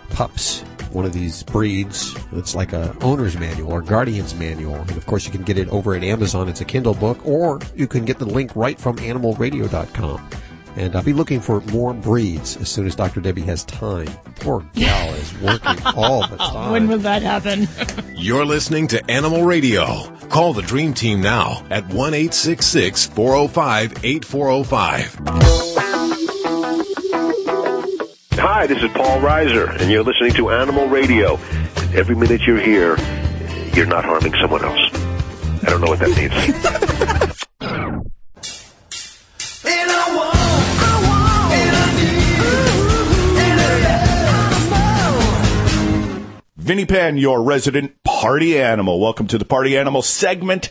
pups, one of these breeds, it's like a owner's manual or guardian's manual. And of course, you can get it over at Amazon. It's a Kindle book, or you can get the link right from animalradio.com. And I'll be looking for more breeds as soon as Dr. Debbie has time. Poor gal is working all the (laughs) time. when will that happen? (laughs) You're listening to Animal Radio. Call the Dream Team now at 1 405 8405. Hi, this is Paul Reiser, and you're listening to Animal Radio. Every minute you're here, you're not harming someone else. I don't know what that means. (laughs) Vinny Pan, your resident party animal. Welcome to the party animal segment.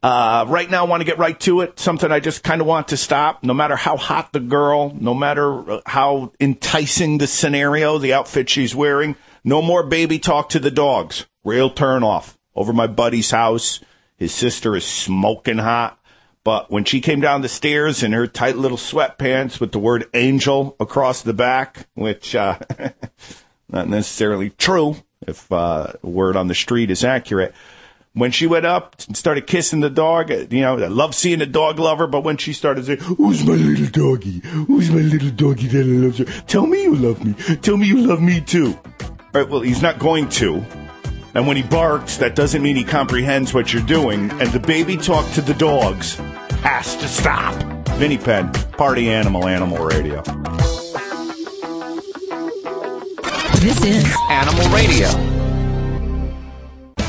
Uh, right now, I want to get right to it. Something I just kind of want to stop. No matter how hot the girl, no matter uh, how enticing the scenario, the outfit she's wearing, no more baby talk to the dogs. Real turn off. Over my buddy's house, his sister is smoking hot. But when she came down the stairs in her tight little sweatpants with the word angel across the back, which, uh, (laughs) not necessarily true if uh, word on the street is accurate. When she went up and started kissing the dog, you know, I love seeing a dog lover, but when she started saying, Who's my little doggy? Who's my little doggy that loves you? Tell me you love me. Tell me you love me too. All right, well, he's not going to. And when he barks, that doesn't mean he comprehends what you're doing. And the baby talk to the dogs has to stop. Vinny Pen, Party Animal, Animal Radio. This is Animal Radio.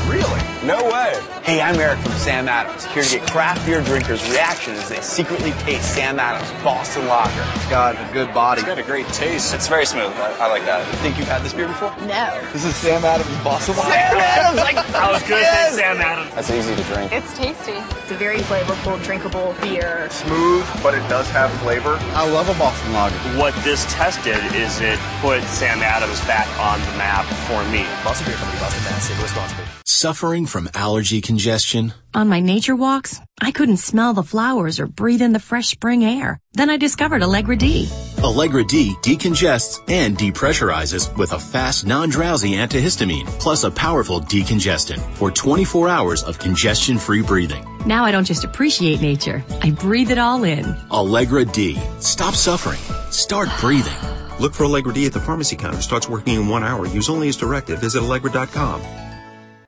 Really? No way. Hey, I'm Eric from Sam Adams, here to get craft beer drinkers' reaction as they secretly taste Sam Adams Boston Lager. It's got a good body. It's got a great taste. It's very smooth. I, I like that. Think you've had this beer before? No. This is Sam Adams Boston Lager. Sam Adams! Like, (laughs) I was good at Sam Adams. That's easy to drink. It's tasty. It's a very flavorful, drinkable beer. Smooth, but it does have flavor. I love a Boston Lager. What this test did is it put Sam Adams back on the map for me. Boston Beer Company, Boston, Mass. Responsibly. Suffering from allergy congestion? On my nature walks, I couldn't smell the flowers or breathe in the fresh spring air. Then I discovered Allegra D. Allegra D decongests and depressurizes with a fast, non-drowsy antihistamine, plus a powerful decongestant for 24 hours of congestion-free breathing. Now I don't just appreciate nature, I breathe it all in. Allegra D. Stop suffering. Start breathing. Look for Allegra D at the pharmacy counter. Starts working in one hour. Use only as directed. Visit Allegra.com.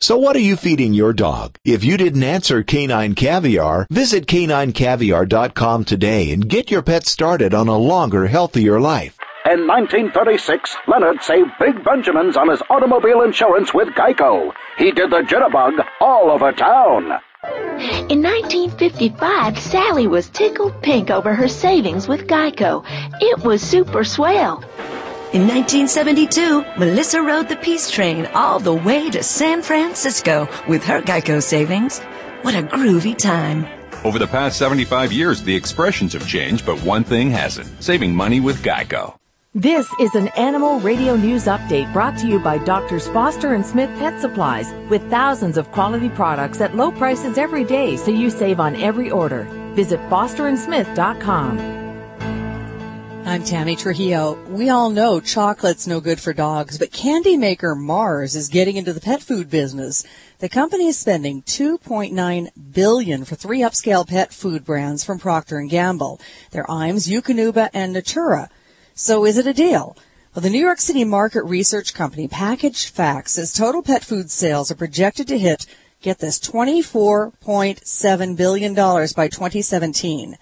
So what are you feeding your dog? If you didn't answer Canine Caviar, visit caninecaviar.com today and get your pet started on a longer, healthier life. In 1936, Leonard saved Big Benjamin's on his automobile insurance with Geico. He did the jitterbug all over town. In 1955, Sally was tickled pink over her savings with Geico. It was super swell. In 1972, Melissa rode the peace train all the way to San Francisco with her Geico savings. What a groovy time. Over the past 75 years, the expressions have changed, but one thing hasn't saving money with Geico. This is an Animal Radio News Update brought to you by Doctors Foster and Smith Pet Supplies with thousands of quality products at low prices every day so you save on every order. Visit fosterandsmith.com. I'm Tammy Trujillo. We all know chocolate's no good for dogs, but candy maker Mars is getting into the pet food business. The company is spending 2.9 billion for three upscale pet food brands from Procter & Gamble. They're Iams, Eukanuba, and Natura. So is it a deal? Well, the New York City market research company Packaged Facts says total pet food sales are projected to hit, get this, $24.7 billion by 2017.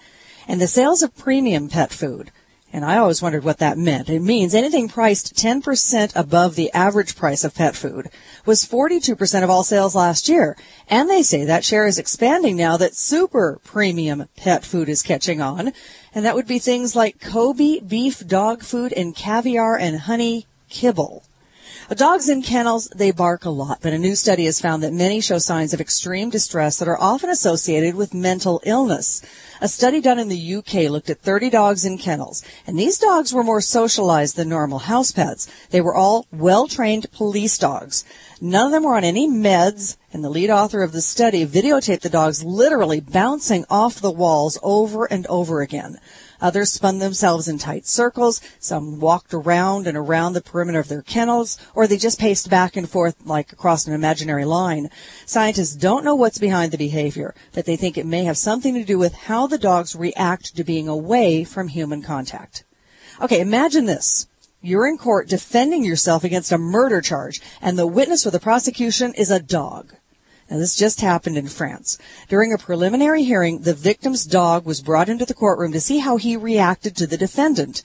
And the sales of premium pet food, and I always wondered what that meant. It means anything priced 10% above the average price of pet food was 42% of all sales last year. And they say that share is expanding now that super premium pet food is catching on. And that would be things like Kobe beef dog food and caviar and honey kibble. Dogs in kennels, they bark a lot, but a new study has found that many show signs of extreme distress that are often associated with mental illness. A study done in the UK looked at 30 dogs in kennels, and these dogs were more socialized than normal house pets. They were all well-trained police dogs. None of them were on any meds, and the lead author of the study videotaped the dogs literally bouncing off the walls over and over again. Others spun themselves in tight circles. Some walked around and around the perimeter of their kennels, or they just paced back and forth like across an imaginary line. Scientists don't know what's behind the behavior, but they think it may have something to do with how the dogs react to being away from human contact. Okay, imagine this. You're in court defending yourself against a murder charge, and the witness for the prosecution is a dog. Now, this just happened in France. During a preliminary hearing, the victim's dog was brought into the courtroom to see how he reacted to the defendant.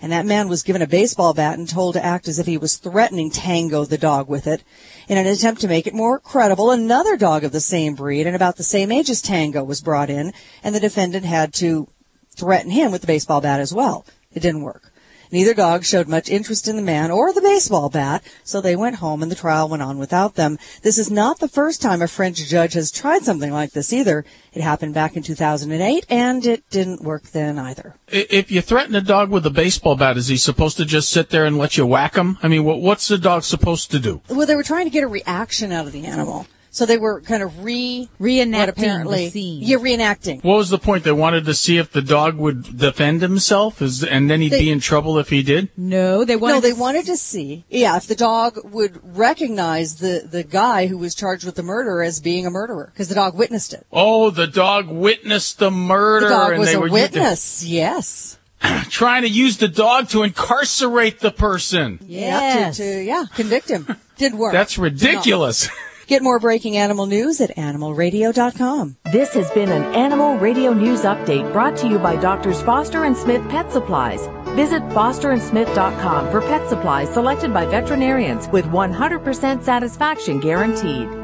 And that man was given a baseball bat and told to act as if he was threatening Tango the dog with it. In an attempt to make it more credible, another dog of the same breed and about the same age as Tango was brought in, and the defendant had to threaten him with the baseball bat as well. It didn't work. Neither dog showed much interest in the man or the baseball bat, so they went home and the trial went on without them. This is not the first time a French judge has tried something like this either. It happened back in 2008 and it didn't work then either. If you threaten a dog with a baseball bat, is he supposed to just sit there and let you whack him? I mean, what's the dog supposed to do? Well, they were trying to get a reaction out of the animal. So they were kind of re Reenacting apparently, the scene. Yeah, reenacting. What was the point? They wanted to see if the dog would defend himself, is, and then he'd They- be in trouble if he did. No, they wanted no, they to s- wanted to see, yeah, if the dog would recognize the the guy who was charged with the murder as being a murderer, because the dog witnessed it. Oh, the dog witnessed the murder, the dog and was they a were witness. Yes. (clears throat) trying to use the dog to incarcerate the person. Yeah. To, to yeah convict him. Did work. That's ridiculous. (laughs) Get more breaking animal news at animalradio.com. This has been an Animal Radio News Update brought to you by Doctors Foster and Smith Pet Supplies. Visit fosterandsmith.com for pet supplies selected by veterinarians with 100% satisfaction guaranteed.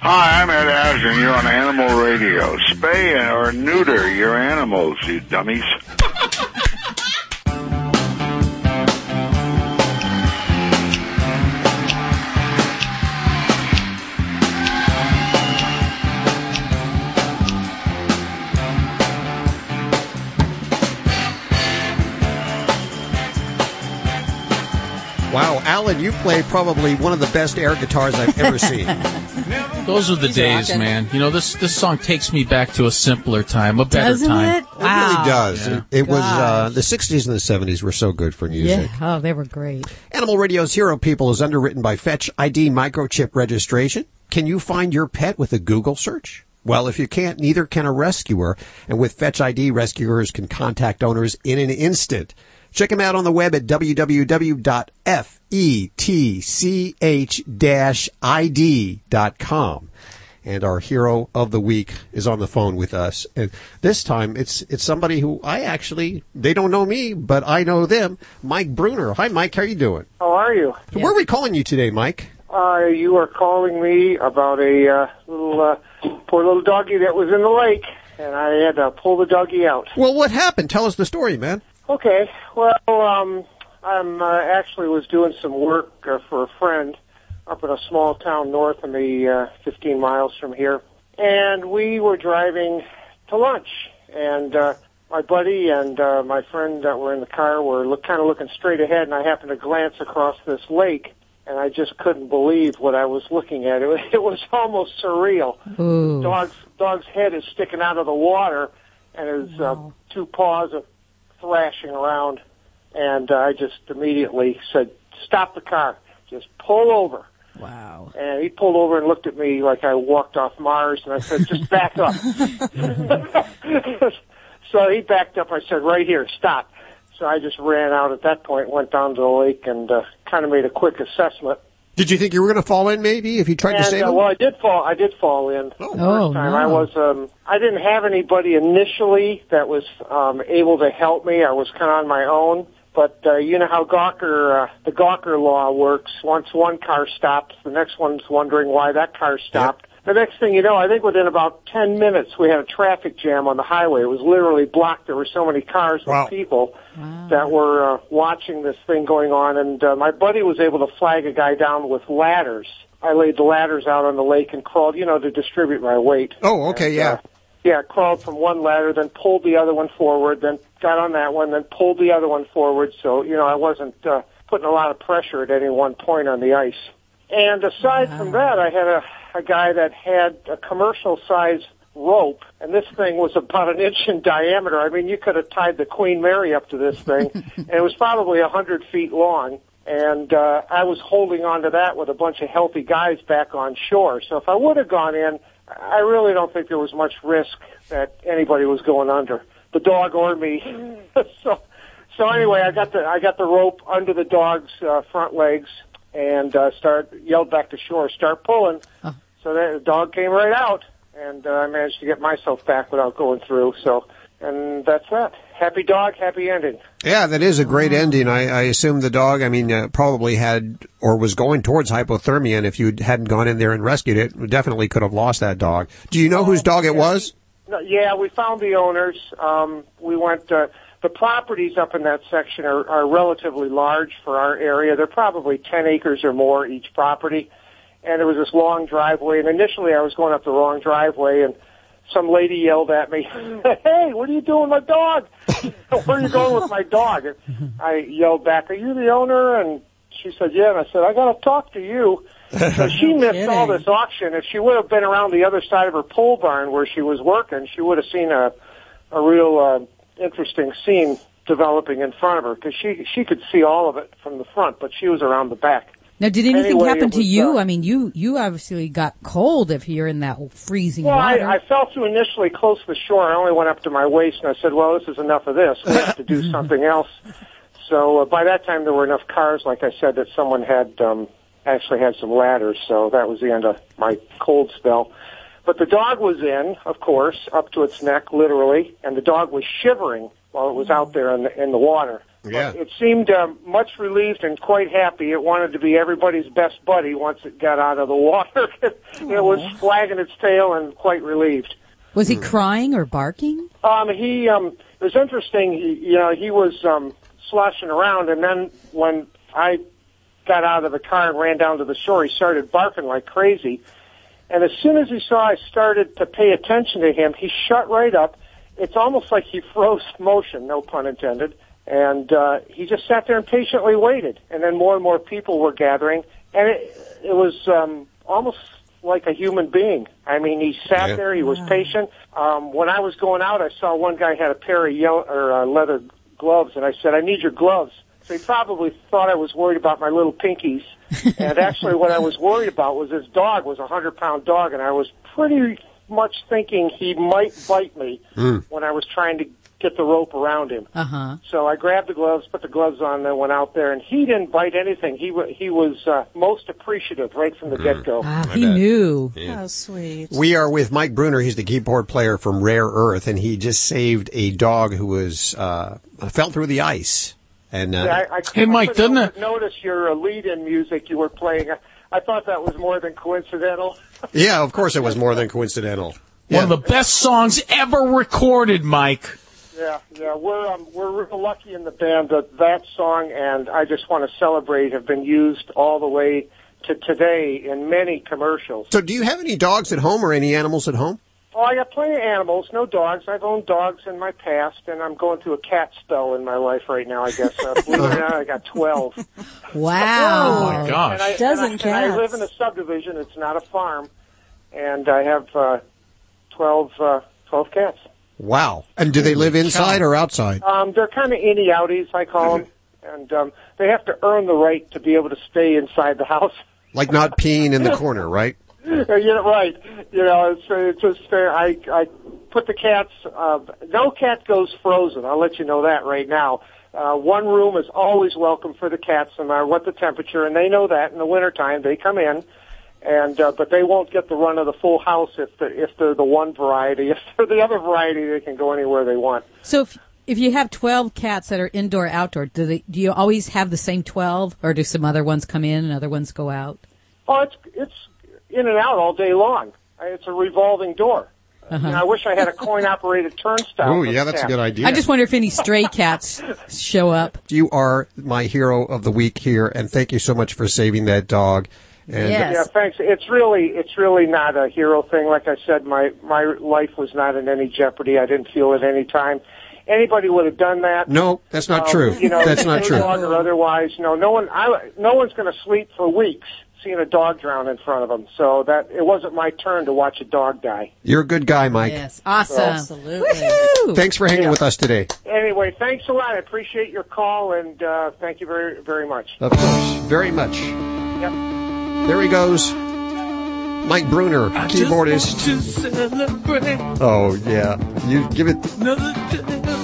Hi, I'm Ed Asner. You're on Animal Radio. Spay or neuter your animals, you dummies. (laughs) Wow, Alan, you play probably one of the best air guitars I've ever seen. (laughs) Those are the He's days, rocking. man. You know, this this song takes me back to a simpler time, a better Doesn't time. it? It really does. Yeah. It, it was uh, the 60s and the 70s were so good for music. Yeah. Oh, they were great. Animal Radio's Hero People is underwritten by Fetch ID microchip registration. Can you find your pet with a Google search? Well, if you can't, neither can a rescuer. And with Fetch ID, rescuers can contact owners in an instant. Check them out on the web at www.fetch-id.com. And our hero of the week is on the phone with us. And this time it's, it's somebody who I actually, they don't know me, but I know them. Mike Bruner. Hi, Mike. How you doing? How are you? Where are we calling you today, Mike? Uh, you are calling me about a uh, little uh, poor little doggy that was in the lake, and I had to pull the doggy out. Well, what happened? Tell us the story, man. Okay. Well, um, I'm uh, actually was doing some work uh, for a friend up in a small town north of me, uh, 15 miles from here, and we were driving to lunch, and uh, my buddy and uh, my friend that were in the car were look, kind of looking straight ahead, and I happened to glance across this lake. And I just couldn't believe what I was looking at. (laughs) It was, it was almost surreal. Ooh. Dog's dog's head is sticking out of the water, and his uh, two paws are thrashing around. And uh, I just immediately said, "Stop the car! Just pull over!" Wow. And he pulled over and looked at me like I walked off Mars, and I said, "Just back up." (laughs) so he backed up. I said, "Right here, stop." So I just ran out at that point, went down to the lake, and uh, kind of made a quick assessment. Did you think you were going to fall in maybe if you tried to save uh, him? well, I did fall. I did fall in the Oh, first time. no. I was. Um, I didn't have anybody initially that was um, able to help me. I was kind of on my own. But uh, you know how Gawker, uh, the Gawker law works. Once one car stops, the next one's wondering why that car stopped. The next thing you know, I think within about 10 minutes, we had a traffic jam on the highway. It was literally blocked. There were so many cars and people that were uh, watching this thing going on. And uh, my buddy was able to flag a guy down with ladders. I laid the ladders out on the lake and crawled, you know, to distribute my weight. Oh, okay, yeah. Uh, yeah, crawled from one ladder, then pulled the other one forward, then got on that one, then pulled the other one forward. So, you know, I wasn't uh, putting a lot of pressure at any one point on the ice. And aside from that, I had a, a guy that had a commercial size rope, and this thing was about an inch in diameter. I mean, you could have tied the Queen Mary up to this thing, (laughs) and it was probably a hundred feet long. And uh, I was holding onto that with a bunch of healthy guys back on shore. So if I would have gone in, I really don't think there was much risk that anybody was going under, the dog or me. (laughs) so, so anyway, I got the I got the rope under the dog's uh, front legs and uh, start yelled back to shore, start pulling. So that the dog came right out, and uh, I managed to get myself back without going through. So, and that's that. Happy dog, happy ending. Yeah, that is a great ending. I, I assume the dog, I mean, uh, probably had or was going towards hypothermia, and if you hadn't gone in there and rescued it, definitely could have lost that dog. Do you know whose dog it was? No, yeah, we found the owners. Um, we went. Uh, the properties up in that section are, are relatively large for our area. They're probably 10 acres or more each property. And there was this long driveway. And initially, I was going up the wrong driveway, and some lady yelled at me, (laughs) "Hey, what are you doing, with my dog? (laughs) Where are you going with my dog?" And I yelled back, "Are you the owner?" And she said, "Yeah." And I said, "I got to talk to you." So (laughs) she missed all this auction. If she would have been around the other side of her pole barn where she was working, she would have seen a a real uh, interesting scene developing in front of her because she she could see all of it from the front, but she was around the back. Now, did anything Anyway, happen to was, you? uh, I mean, you you obviously got cold if you're in that freezing Well, I, water. I fell through initially close to the shore. I only went up to my waist, and I said, "Well, this is enough of this. We have to do (laughs) something else." So uh, by that time, there were enough cars, like I said, that someone had um, actually had some ladders. So that was the end of my cold spell. But the dog was in, of course, up to its neck, literally, and the dog was shivering while it was out there in the, in the water. Yeah. It seemed um, much relieved and quite happy. It wanted to be everybody's best buddy once it got out of the water. (laughs) it was flagging its tail and quite relieved. Was he crying or barking? Um, he um, it was interesting. He, you know, he was um, sloshing around, and then when I got out of the car and ran down to the shore, he started barking like crazy. And as soon as he saw I started to pay attention to him, he shut right up. It's almost like he (laughs) froze motion, no pun intended. And uh, he just sat there and patiently waited. And then more and more people were gathering, and it, it was um, almost like a human being. I mean, he sat Yeah. there. He was patient. Um, when I was going out, I saw one guy had a pair of yellow or uh, leather gloves, and I said, "I need your gloves." So he probably thought I was worried about my little pinkies. (laughs) and actually, what I was worried about was his dog was a hundred pound dog, and I was pretty much thinking he might bite me Mm. when I was trying to get the rope around him. Uh huh. So I grabbed the gloves, put the gloves on, then went out there, and he didn't bite anything. He wa he was uh, most appreciative right from the get go. Ah, he knew. How sweet. We are with Mike Bruner. He's the keyboard player from Rare Earth, and he just saved a dog who was uh, fell through the ice. And uh, Yeah, I, I, Hey, Mike, I couldn't doesn't help but notice your uh, lead-in music you were playing. I, I thought that was more than coincidental. yeah, of course, it was more than coincidental. One of the best songs ever recorded, Mike. Yeah, yeah, we're um, we're real lucky in the band that that song and I just want to celebrate have been used all the way to today in many commercials. So, do you have any dogs at home or any animals at home? Oh, I got plenty of animals, no dogs. I've owned dogs in my past, and I'm going through a cat spell in my life right now. I guess. Uh, believe it or not, I got twelve. (laughs) Wow. Oh, my gosh. And I, Dozen and I, and I live in a subdivision. It's not a farm, and I have uh, 12, uh, 12 cats. Wow. And do they live inside or outside? Um, they're kind of innie outies, I call them, and um, they have to earn the right to be able to stay inside the house. (laughs) Like not peeing in the corner, right? (laughs) Uh, You're right. You know, it's it's just fair. I I put the cats. Uh, no cat goes frozen. I'll let you know that right now. Uh, one room is always welcome for the cats, no matter what the temperature, and they know that. In the wintertime, they come in, and uh, but they won't get the run of the full house if the if they're the one variety. (laughs) If they're the other variety, they can go anywhere they want. So if if you have twelve cats that are indoor outdoor, do they do you always have the same twelve, or do some other ones come in and other ones go out? Oh, it's it's in and out all day long. Uh, It's a revolving door. Uh-huh. And I wish I had a coin (laughs) operated turnstile. Oh, yeah, that's a good idea. I just wonder if any stray cats show up. You are my hero of the week here, and thank you so much for saving that dog. And Yes. Yeah, thanks. It's really it's really not a hero thing. Like I said, my my life was not in any jeopardy. I didn't feel at any time anybody would have done that. No, that's not Um, true. You know, That's not true. Dog or otherwise, no, no one. I no one's going to sleep for weeks seeing a dog drown in front of them. So that it wasn't my turn to watch a dog die. You're a good guy, Mike. Yes, awesome. Absolutely. Woohoo! Thanks for hanging Yeah. with us today. Anyway, thanks a lot. I appreciate your call and uh, thank you very very much. Of course, very much. Yep. There he goes. Mike Bruner, keyboardist. Oh yeah, you give it.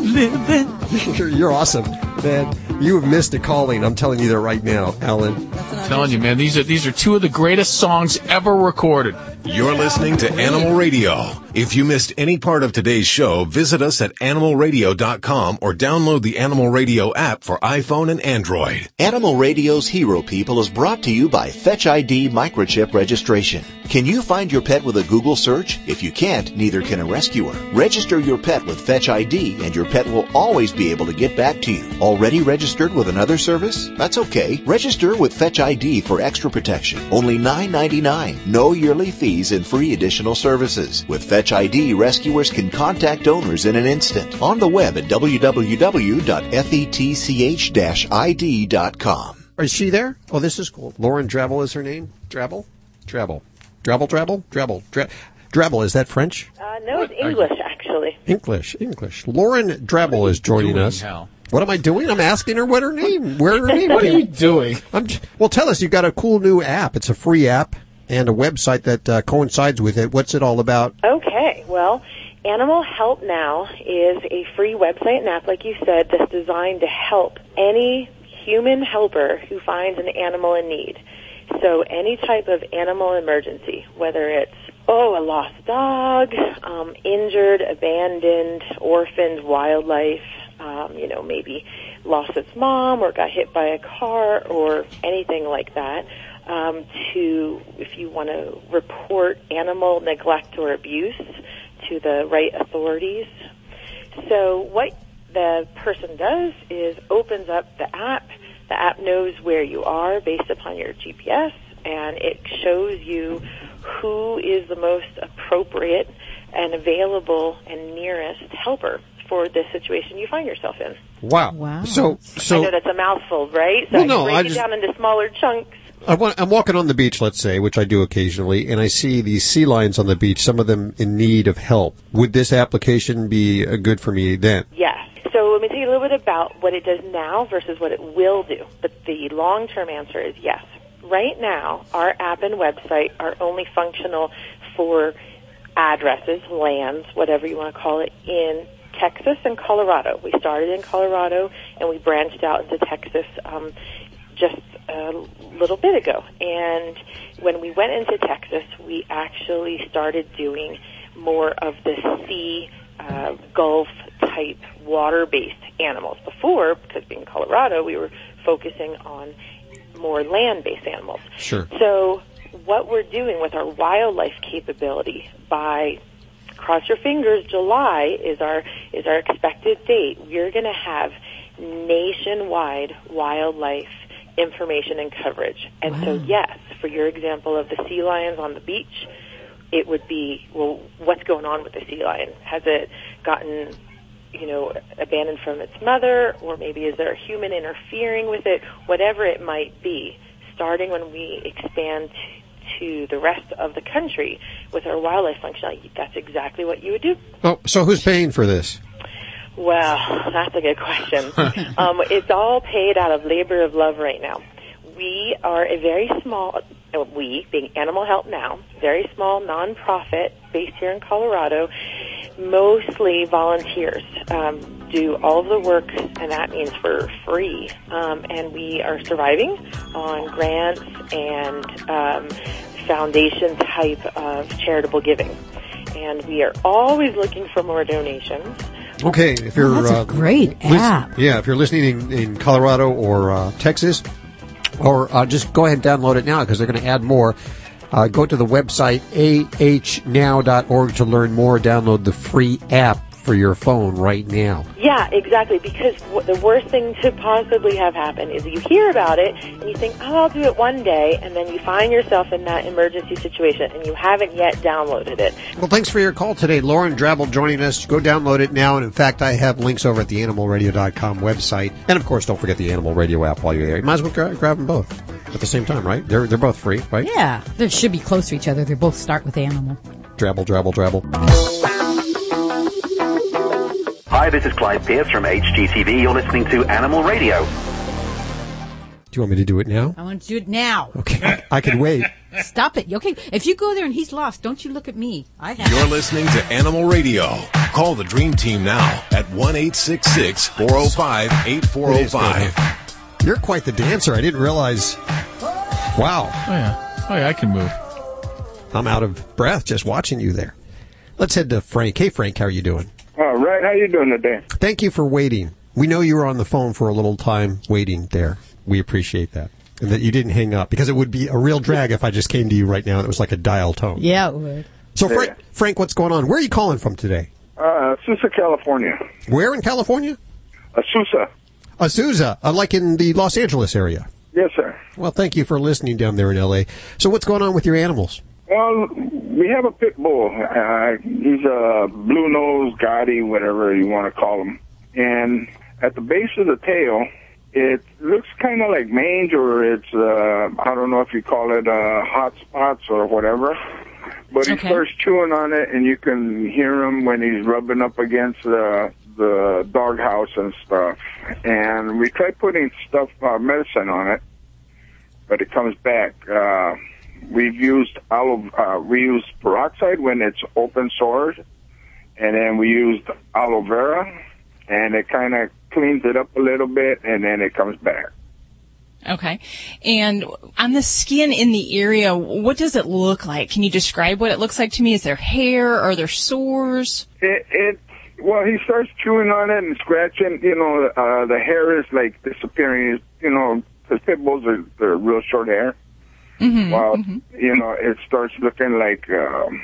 (laughs) You're, you're awesome, man. You have missed a calling. I'm telling you that right now, Alan. I'm telling you, man, these are these are two of the greatest songs ever recorded. You're listening to Animal Radio. If you missed any part of today's show, visit us at animalradio.com or download the Animal Radio app for iPhone and Android. Animal Radio's Hero People is brought to you by Fetch ID Microchip Registration. Can you find your pet with a Google search? If you can't, neither can a rescuer. Register your pet with Fetch ID and your pet will always be able to get back to you. Already registered? with another service? That's okay. Register with Fetch ID for extra protection. Only $9.99. No yearly fees and free additional services. With Fetch ID, rescuers can contact owners in an instant. On the web at www.fetch-id.com. Is she there? Oh, this is cool. Lauren Drabble is her name? Drabble? Drabble. Drabble, Drabble? Drabble. Dra- Drabble, is that French? Uh, no, it's English, actually. English, English. Lauren Drabble is joining doing, us. Hal? What am I doing? I'm asking her what her name, where her (laughs) name What are you doing? I'm j- well, tell us. You've got a cool new app. It's a free app and a website that uh, coincides with it. What's it all about? Okay, well, Animal Help Now is a free website and app, like you said, that's designed to help any human helper who finds an animal in need. So any type of animal emergency, whether it's oh a lost dog, um, injured, abandoned, orphaned wildlife, um, you know maybe lost its mom or got hit by a car or anything like that. Um, to if you want to report animal neglect or abuse to the right authorities. So what the person does is opens up the app. The app knows where you are based upon your GPS, and it shows you who is the most appropriate and available and nearest helper for the situation you find yourself in. Wow. Wow. So, so I know that's a mouthful, right? So Well, I no, break I it just- down into smaller chunks. I'm walking on the beach, let's say, which I do occasionally, and I see these sea lions on the beach, some of them in need of help. Would this application be uh, good for me then? Yes. So let me tell you a little bit about what it does now versus what it will do. But the long-term answer is yes. Right now, our app and website are only functional for addresses, lands, whatever you want to call it, in Texas and Colorado. We started in Colorado and we branched out into Texas um, just a little bit ago. And when we went into Texas, we actually started doing more of the sea, uh, Gulf type water based animals. Before, because being Colorado, we were focusing on more land based animals. Sure. So what we're doing with our wildlife capability by cross your fingers July is our is our expected date. We're going to have nationwide wildlife information and coverage. And so yes, for your example of the sea lions on the beach, it would be well what's going on with the sea lion? Has it gotten you know, abandoned from its mother, or maybe is there a human interfering with it? Whatever it might be, starting when we expand to the rest of the country with our wildlife functionality, that's exactly what you would do. Oh, so who's paying for this? Well, that's a good question. (laughs) um, it's all paid out of labor of love right now. We are a very small, uh, we being Animal Help Now, very small nonprofit based here in Colorado, mostly volunteers. Um, do all of the work, and that means for free. Um, and we are surviving on grants and um, foundation type of charitable giving. And we are always looking for more donations. Okay, if you're Oh, that's a uh, great app. yeah, if you're listening in, in Colorado or uh, Texas, or uh, just go ahead and download it now because they're going to add more. Uh, go to the website ahnow.org to learn more. Download the free app for your phone right now. Yeah, exactly. Because w- the worst thing to possibly have happen is you hear about it and you think, "Oh, I'll do it one day," and then you find yourself in that emergency situation and you haven't yet downloaded it. Well, thanks for your call today. Lauren Drabble joining us. Go download it now. And in fact, I have links over at the animalradio.com website. And of course, don't forget the Animal Radio app while you're there. You might as well gra- grab them both at the same time, right? They're, they're both free, right? Yeah, they should be close to each other. They both start with animal. Drabble, drabble, drabble. Hi, this is Clive Pearse from HGTV. You're listening to Animal Radio. Do you want me to do it now? I want to do it now. Okay. I can wait. Stop it. Okay, if you go there and he's lost, don't you look at me. I have. You're listening to Animal Radio. Call the Dream Team now at 1 405 8405. You're quite the dancer. I didn't realize. Wow. Oh yeah. Oh yeah, I can move. I'm out of breath just watching you there. Let's head to Frank. Hey, Frank, how are you doing? All right, how you doing today? Thank you for waiting. We know you were on the phone for a little time waiting there. We appreciate that. And that you didn't hang up because it would be a real drag if I just came to you right now and it was like a dial tone. Yeah, it would. So, Frank, Frank, what's going on? Where are you calling from today? Uh, Sousa, California. Where in California? Azusa. Azusa, uh, like in the Los Angeles area. Yes, sir. Well, thank you for listening down there in L.A. So, what's going on with your animals? Well, we have a pit bull. Uh, he's a blue nose, Gotti, whatever you want to call him. And at the base of the tail, it looks kind of like mange, or it's uh, I don't know if you call it uh, hot spots or whatever. But he Okay. starts chewing on it, and you can hear him when he's rubbing up against the the doghouse and stuff. And we tried putting stuff uh, medicine on it, but it comes back. Uh, we've used aloe, uh, we used peroxide when it's open sores, and then we used aloe vera, and it kind of cleans it up a little bit, and then it comes back. Okay. And on the skin in the area, what does it look like? Can you describe what it looks like to me? Is there hair? Are there sores? It, it well, he starts chewing on it and scratching. You know, uh, the hair is like disappearing. You know, the pit bulls are they're real short hair. Mm-hmm. Well, you know, it starts looking like, um,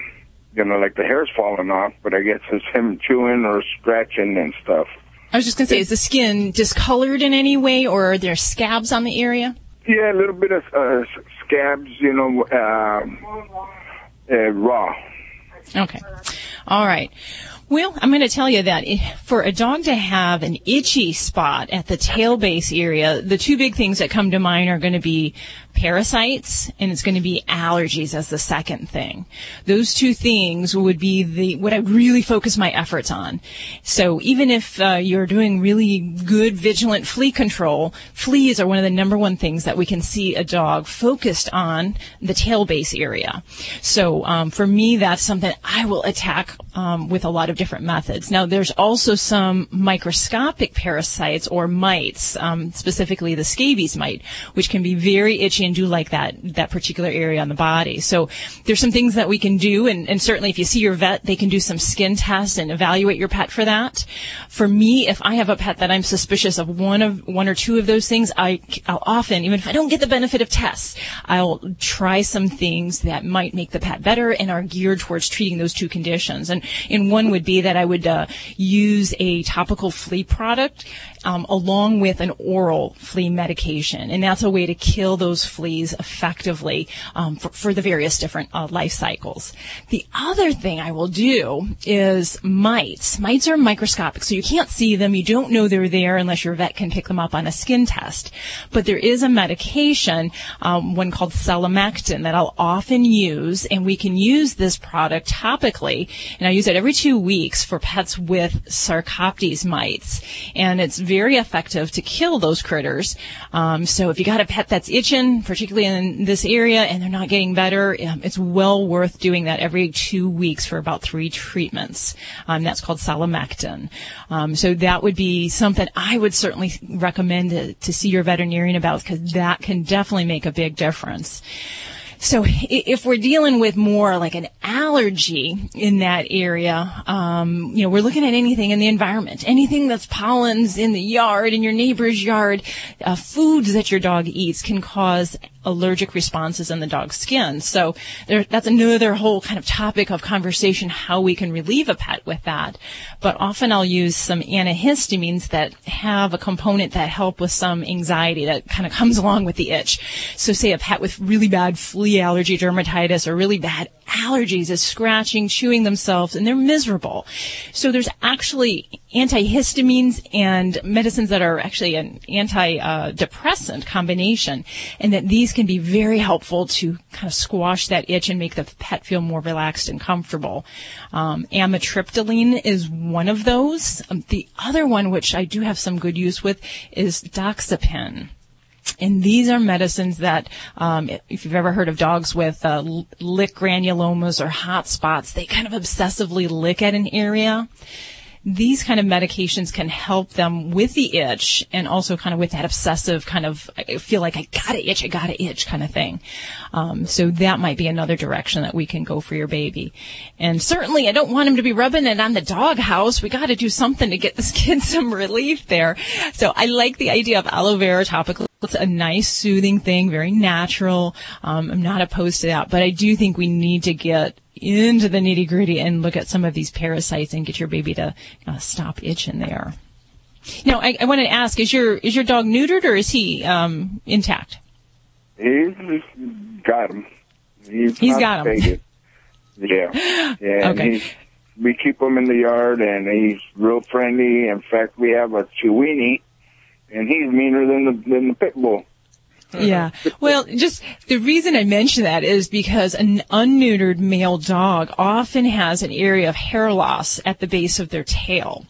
you know, like the hair's falling off. But I guess it's him chewing or scratching and stuff. I was just going to say, is the skin discolored in any way or are there scabs on the area? Yeah, a little bit of uh, scabs. You know, uh, uh, raw. Okay. All right. Well, I'm going to tell you that for a dog to have an itchy spot at the tail base area, the two big things that come to mind are going to be parasites and it's going to be allergies as the second thing. Those two things would be the what I really focus my efforts on. So even if uh, you're doing really good vigilant flea control, fleas are one of the number one things that we can see a dog focused on the tail base area. So um, for me, that's something I will attack um, with a lot of different methods. Now, there's also some microscopic parasites or mites, um, specifically the scabies mite, which can be very itchy and do like that that particular area on the body. So there's some things that we can do, and, and certainly if you see your vet, they can do some skin tests and evaluate your pet for that. For me, if I have a pet that I'm suspicious of one of one or two of those things, I, I'll often, even if I don't get the benefit of tests, I'll try some things that might make the pet better and are geared towards treating those two conditions. And and one would be that I would uh, use a topical flea product um, along with an oral flea medication, and that's a way to kill those fleas effectively um, for, for the various different uh, life cycles. The other thing I will do is mites. Mites are microscopic, so you can't see them. You don't know they're there unless your vet can pick them up on a skin test. But there is a medication, um, one called Selamectin, that I'll often use, and we can use this product topically, and I use it every two weeks for pets with Sarcoptes mites, and it's very effective to kill those critters. Um, so if you got a pet that's itching, particularly in this area, and they're not getting better, um, it's well worth doing that every two weeks for about three treatments. Um, that's called Selamectin. Um, so that would be something I would certainly recommend to, to see your veterinarian about because that can definitely make a big difference. So if we're dealing with more like an allergy in that area, um, you know, we're looking at anything in the environment, anything that's pollens in the yard, in your neighbor's yard, uh, foods that your dog eats can cause allergic responses in the dog's skin. So there, that's another whole kind of topic of conversation, how we can relieve a pet with that. But often I'll use some antihistamines that have a component that help with some anxiety that kind of comes (laughs) along with the itch. So say a pet with really bad flea allergy, dermatitis, or really bad allergies is scratching, chewing themselves, and they're miserable. So there's actually antihistamines and medicines that are actually an antidepressant combination, and that these can be very helpful to kind of squash that itch and make the pet feel more relaxed and comfortable. Um, amitriptyline is one of those. Um, the other one, which I do have some good use with, is doxepin. And these are medicines that, um, if you've ever heard of dogs with uh, lick granulomas or hot spots, they kind of obsessively lick at an area. These kind of medications can help them with the itch and also kind of with that obsessive kind of, I feel like I gotta itch, I gotta itch kind of thing. Um, so that might be another direction that we can go for your baby. And certainly I don't want him to be rubbing it on the dog house. We gotta do something to get this (laughs) kid some relief there. So I like the idea of aloe vera topical it's a nice, soothing thing, very natural. Um, I'm not opposed to that, but I do think we need to get into the nitty gritty and look at some of these parasites and get your baby to uh, stop itching there. Now, I, I want to ask: Is your is your dog neutered or is he um, intact? He's got him. He's, He's got faded. Yeah. (laughs) Yeah. Okay. we keep him in the yard, and he's real friendly. In fact, we have a Chiweenie, and he's meaner than the than the pit bull. (laughs) Yeah. Well, just the reason I mention that is because an unneutered male dog often has an area of hair loss at the base of their tail.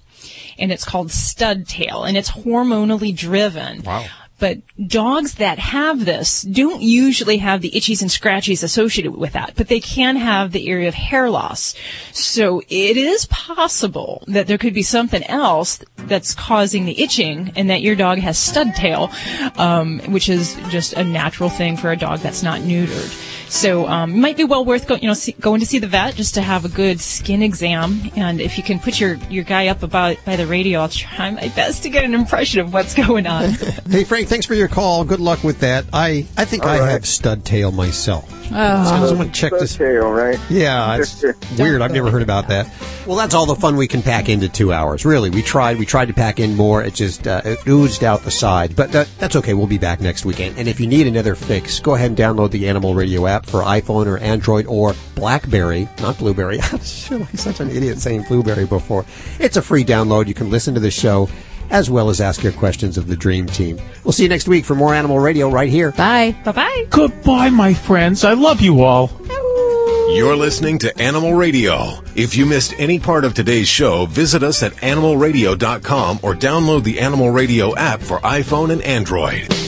And it's called stud tail and it's hormonally driven. Wow. But dogs that have this don't usually have the itchies and scratchies associated with that, but they can have the area of hair loss. So it is possible that there could be something else that's causing the itching and that your dog has stud tail, um, which is just a natural thing for a dog that's not neutered. So um, it might be well worth go, you know see, going to see the vet just to have a good skin exam. And if you can put your, your guy up about by the radio, I'll try my best to get an impression of what's going on. (laughs) Hey Frank, thanks for your call. Good luck with that. I I think I have stud tail myself. Oh. Someone check this. Tail, right? Yeah, it's (laughs) weird. I've never heard about that. Well, that's all the fun we can pack into two hours. Really, we tried. We tried to pack in more. It just uh, it oozed out the side. But that, that's okay. We'll be back next weekend. And if you need another fix, go ahead and download the Animal Radio app for iPhone or Android or BlackBerry, not Blueberry. (laughs) I'm like such an idiot saying Blueberry before. It's a free download. You can listen to the show as well as ask your questions of the Dream Team. We'll see you next week for more Animal Radio right here. Bye. Bye bye. Goodbye, my friends. I love you all. You're listening to Animal Radio. If you missed any part of today's show, visit us at animalradio.com or download the Animal Radio app for iPhone and Android.